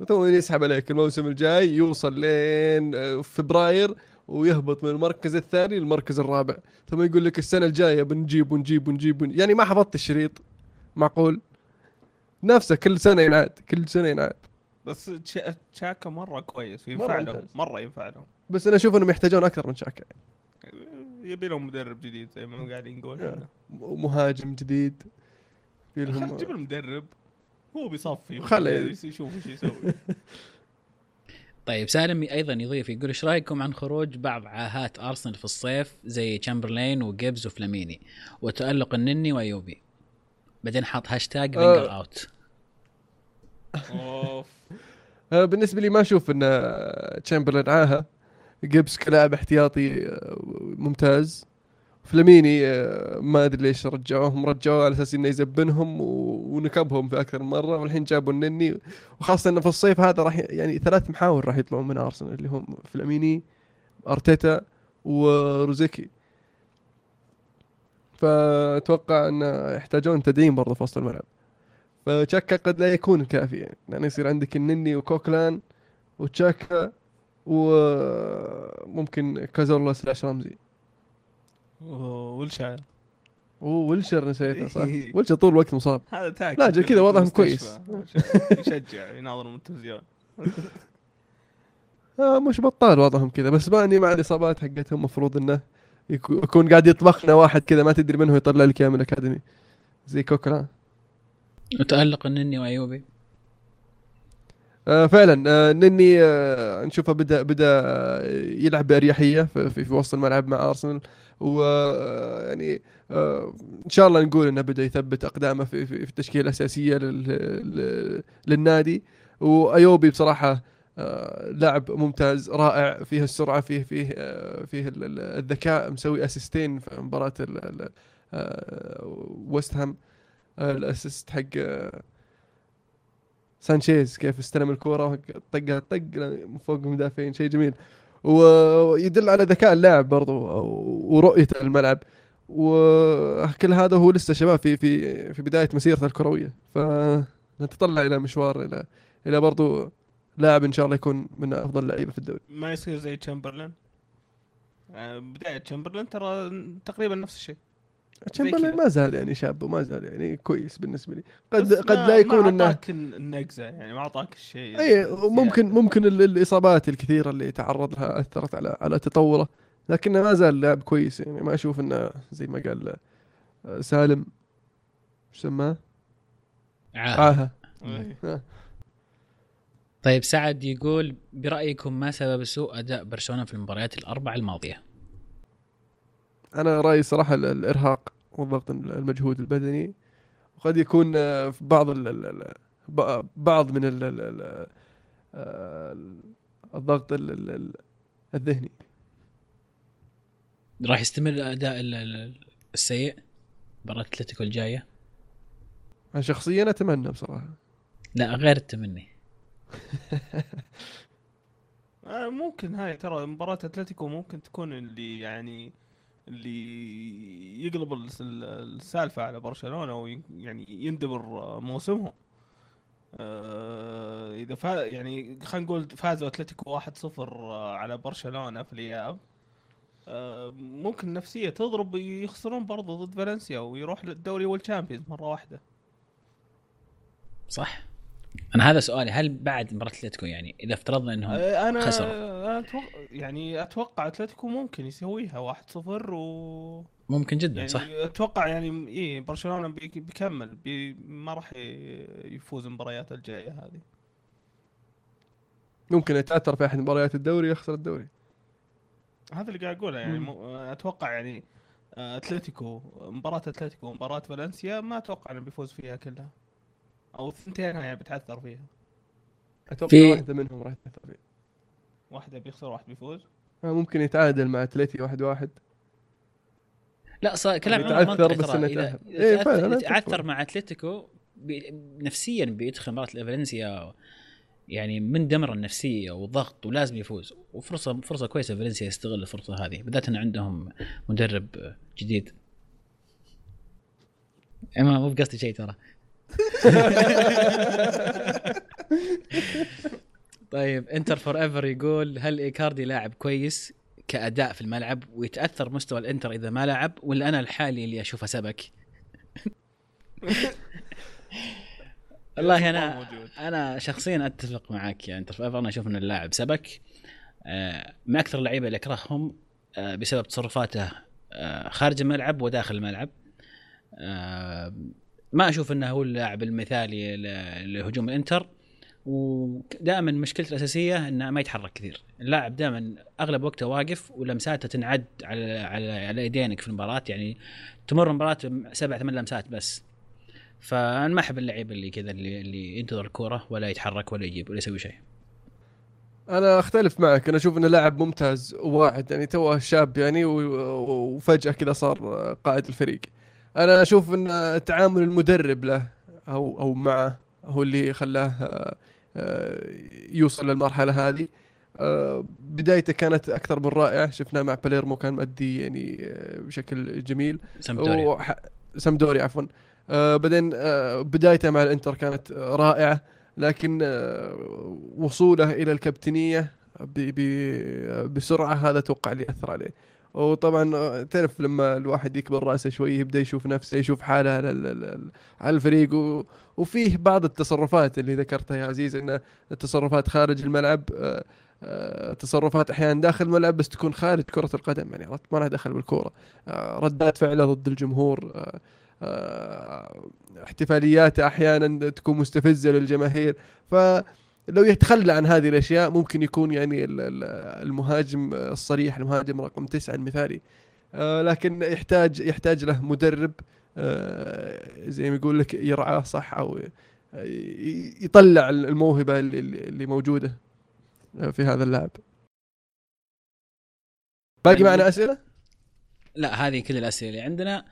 ثم يسحب عليك الموسم الجاي يوصل لين آه، فبراير ويهبط من المركز الثاني للمركز الرابع. ثم يقول لك السنة الجاية بنجيب ونجيب ونجيب ون- يعني ما حفظت الشريط. معقول؟ نفسه كل سنة ينعاد كل سنة ينعاد. بس تشاكا مرة كويس ينفع لهم. مرة ينفع لهم. بس أنا أشوف إنهم يحتاجون أكثر من شاكا يبي لهم مدرب جديد زي ما قاعدين نقول مهاجم جديد. لهم جيب المدرب هو بيصفي خلي- يشوف إيش يسوي. طيب سالم أيضا يضيف يقول إيش رأيكم عن خروج بعض عاهات أرسنال في الصيف زي تشامبرلين وجيبز وفلاميني؟ وتألق النني وأيوبي. بعدين حاط هاشتاج آه. فينجر out. أوف. آه، بالنسبة لي ما أشوف إن تشامبرلين عاهة. جيبس كلاعب احتياطي آه، ممتاز. فلاميني آه، ما أدري ليش رجعوهم رجعوه على أساس إنه يزبنهم ونكبهم في أكثر من مرة والحين جابوا النني. وخاصة إنه في الصيف هذا راح يعني ثلاث محاور راح يطلعون من أرسنال اللي هم فلاميني أرتيتا وروزيكي. فأتوقع إن يحتاجون تدعيم برضه في وسط الملعب. فتشاكا قد لا يكون كافي يعني يعني يصير عندك النني وكوكلان وتشاكا وممكن كازورلا سلاش رمزي. والشاعر وولشر نسيته صح. ولشر طول الوقت مصاب. هذا تاكل لا، جا كذا وضعهم بالمستشفى. يشجع يناظر من التلفزيون. آه مش بطال وضعهم كذا بس ماني مع الاصابات حقتهم. المفروض إنه يكو- يكون قاعد يطبخنا واحد كذا ما تدري منه يطلع لك اياه من ال academy زي كوكلان وتالق النني وايوبي فعلا آه نني آه نشوفه بدا بدا آه، يلعب بأريحية في, في, وسط الملعب مع أرسنال. ويعني آه إن شاء الله نقول إنه بدا يثبت أقدامه في في, التشكيلة الأساسية لل لل للنادي. وأيوبي بصراحة آه لاعب ممتاز رائع فيه السرعة فيه فيه آه فيه ال- ال- الذكاء مسوي assist ين في مباراة آه ويست هام آه ال assist حق آه سانشيز كيف استلم الكورة طقها طق من فوق المدافعين شيء جميل. ويدل على ذكاء اللاعب برضو ورؤيته للملعب وكل هذا هو لسه شباب في في في بداية مسيرته الكروية. فنتطلع إلى مشوار إلى إلى برضو لاعب إن شاء الله يكون من أفضل اللعيبة في الدوري. ما يصير زي تشامبرلين؟ آه، بداية تشامبرلين ترى تقريبا نفس الشيء. تشامبرلين. ما زال يعني شاب وما زال يعني كويس بالنسبة لي قد قد لا يكون ما انه أعطاك النقزة يعني ما أعطاك الشيء اي ممكن. ممكن ال- الإصابات الكثيرة اللي تعرض لها أثرت على على تطوره لكنه ما زال لاعب كويس يعني ما أشوف إنه زي ما قال آه، سالم إيش سماه؟ عاهه إيه. طيب سعد يقول برأيكم ما سبب سوء أداء برشلونة في المباريات الأربع الماضية؟ أنا رأيي صراحة ال- الإرهاق والضغط المجهود البدني وقد يكون آه، في بعض ال ال- ال- ب- بعض من ال ال ال آه، الضغط ال- ال- ال- الذهني. راح يستمر الأداء ال- ال- السيء مباراة اتلتيكو الجاية؟ أنا شخصيا أتمنى بصراحة. لا غير التمني. آه، ممكن هاي ترى مباراة اتلتيكو ممكن تكون اللي يعني اللي يقلب الس- السالفة على برشلونة ويعني يندمر موسمهم. آه، إذا فا يعني خلينا نقول فازوا أتلتيكو 1-0 على برشلونة في الإياب. آه، ممكن نفسية تضرب يخسرون برضو ضد فالنسيا ويروح للدوري والشامبيونز مرة واحدة. صح؟ أنا هذا سؤالي هل بعد مباراة أتلتيكو يعني إذا افترضنا إنهم آه، أنا خسروا. أنا أتوقع يعني أتوقع أتلتيكو ممكن يسويها 1-0 و ممكن جدا يعني صح أتوقع يعني إيه برشلونة بي- بيكمل بي ما راح يفوز المباريات الجاية هذه ممكن يتأثر في أحد مباريات الدوري يخسر الدوري هذا اللي قاعد أقوله يعني. م- أتوقع يعني آه، أتلتيكو مباراة أتلتيكو ومباراة فالنسيا ما أتوقع إنه بيفوز فيها كلها أو الثنتين يعني بتعثر فيها. أتوقع في- واحدة منهم راح تأثر فيه واحدة بيخسر واحد بيفوز؟ آه، ممكن يتعادل مع أتلتي واحد واحد. لا صار كلام يتعثر بس. إذا إيه، تعثر. مع أتلتيكو بي- نفسيا بيدخل مباراة فالنسيا يعني من دمر النفسية وضغط ولازم يفوز. وفرصه فرصة كويسة فالنسيا يستغل الفرصة هذه. بالذات إن عندهم مدرب جديد. ما مو بقصدي شيء ترى. طيب انتر forever يقول هل إيكاردي لاعب كويس كأداء في الملعب؟ ويتأثر مستوى الإنتر إذا ما لعب؟ ولا أنا الحالي اللي أشوفه سبك. والله أنا. أنا شخصيا أتفق معك يا انتر forever أنا أشوف إن اللاعب سبك. آه، من أكثر اللعيبة اللي أكرههم آه، بسبب تصرفاته آه، خارج الملعب وداخل الملعب. ما أشوف إنه هو اللاعب المثالي لهجوم الإنتر ودائما مشكلته الأساسية إنه ما يتحرك كثير. اللاعب دائما أغلب وقته واقف ولمساته تنعد على على على يدينك في المباراة يعني تمر المباراه سبع ثمان لمسات بس. فأنا ما أحب اللعيبه اللي كذا اللي, اللي ينتظر الكورة ولا يتحرك ولا يجيب ولا يسوي شيء. أنا أختلف معك أنا أشوف إنه لاعب ممتاز وواعد يعني توه شاب يعني وفجأة كذا صار قائد الفريق. أنا أشوف إن تعامل المدرب له أو أو معه هو اللي خلاه آه، آه، يوصل للمرحلة هذه. آه، بدايته كانت أكثر من رائعة. شفناه مع باليرمو كان مؤدي يعني بشكل جميل. سامدوريا. وح... سمدوري عفوا. بعدين بدايته مع الإنتر كانت رائعة لكن وصوله إلى الكابتنية ب... ب... بسرعة هذا أتوقع اللي اثر عليه. وطبعا آه، تعرف لما الواحد يكبر رأسه شوي يبدأ يشوف نفسه يشوف حاله على ال- ال- ال- على الفريق و... وفيه بعض التصرفات اللي ذكرتها يا عزيز ان التصرفات خارج الملعب آه، آه، تصرفات أحيانا داخل الملعب بس تكون خارج كرة القدم يعني ما لها دخل بالكورة. ردات فعله ضد الجمهور احتفالياته أحيانا تكون مستفزة للجماهير. فلو يتخلى عن هذه الأشياء ممكن يكون يعني ال- ال- المهاجم الصريح المهاجم رقم تسعة المثالي. آه، لكن يحتاج يحتاج له مدرب آه، زي ما يقول لك يرعاه صح أو يطلع الموهبة اللي, موجودة في هذا اللاعب. باقي يعني- معنا أسئلة؟ لا هذه كل الأسئلة اللي عندنا. آه،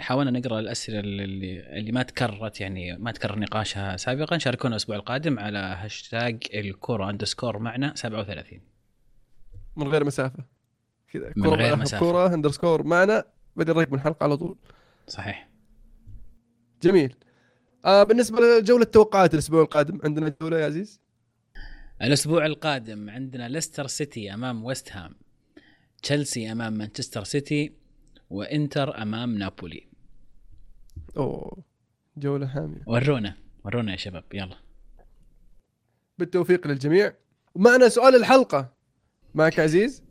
حاولنا نقرأ الأسئلة اللي اللي ما تكررت يعني ما تكرر نقاشها سابقا. شاركونا الأسبوع القادم على هاشتاج الكره underscore معنا 37 من غير مسافة. كذا. من غير مسافة. كرة underscore معنا. بعدين رقم الحلقة على طول. صحيح. جميل. آه بالنسبة لجولة التوقعات الأسبوع القادم عندنا جولة يا عزيز؟ الأسبوع القادم عندنا ليستر سيتي أمام ويست هام تشيلسي أمام مانشستر سيتي وانتر امام نابولي أوه جولة حامية ورونا ورونا يا شباب يلا بالتوفيق للجميع ومعنا سؤال الحلقة معك عزيز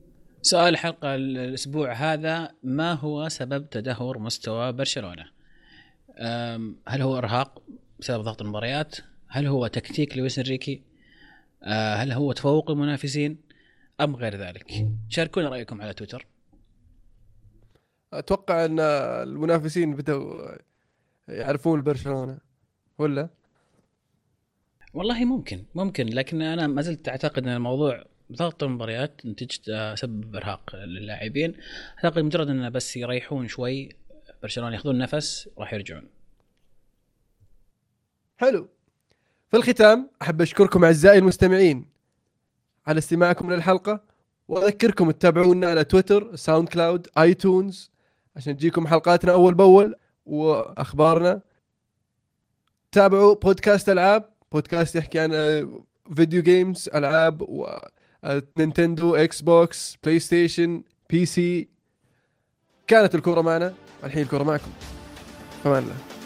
سؤال الحلقة الأسبوع هذا ما هو سبب تدهور مستوى برشلونة؟ هل هو إرهاق بسبب ضغط المباريات؟ هل هو تكتيك لويس إنريكي؟ أه، هل هو تفوق المنافسين؟ أم غير ذلك؟ شاركونا رأيكم على تويتر أتوقع أن المنافسين بدأوا يعرفون برشلونة ولا؟ والله ممكن ممكن لكن أنا ما زلت أعتقد أن الموضوع ضغط المباريات نتيجة سبب إرهاق للاعبين. أعتقد مجرد أن بس يريحون شوي برشلونة ياخذون نفس راح يرجعون. حلو. في الختام أحب أشكركم أعزائي المستمعين على استماعكم للحلقه وأذكركم تتابعونا على تويتر SoundCloud iTunes. عشان تجيكم حلقاتنا أول بأول وأخبارنا. تابعوا بودكاست ألعاب. بودكاست يحكي عن آه، video games ألعاب و آه، Nintendo Xbox PlayStation PC كانت الكورة معنا الحين الكورة معكم. فمان الله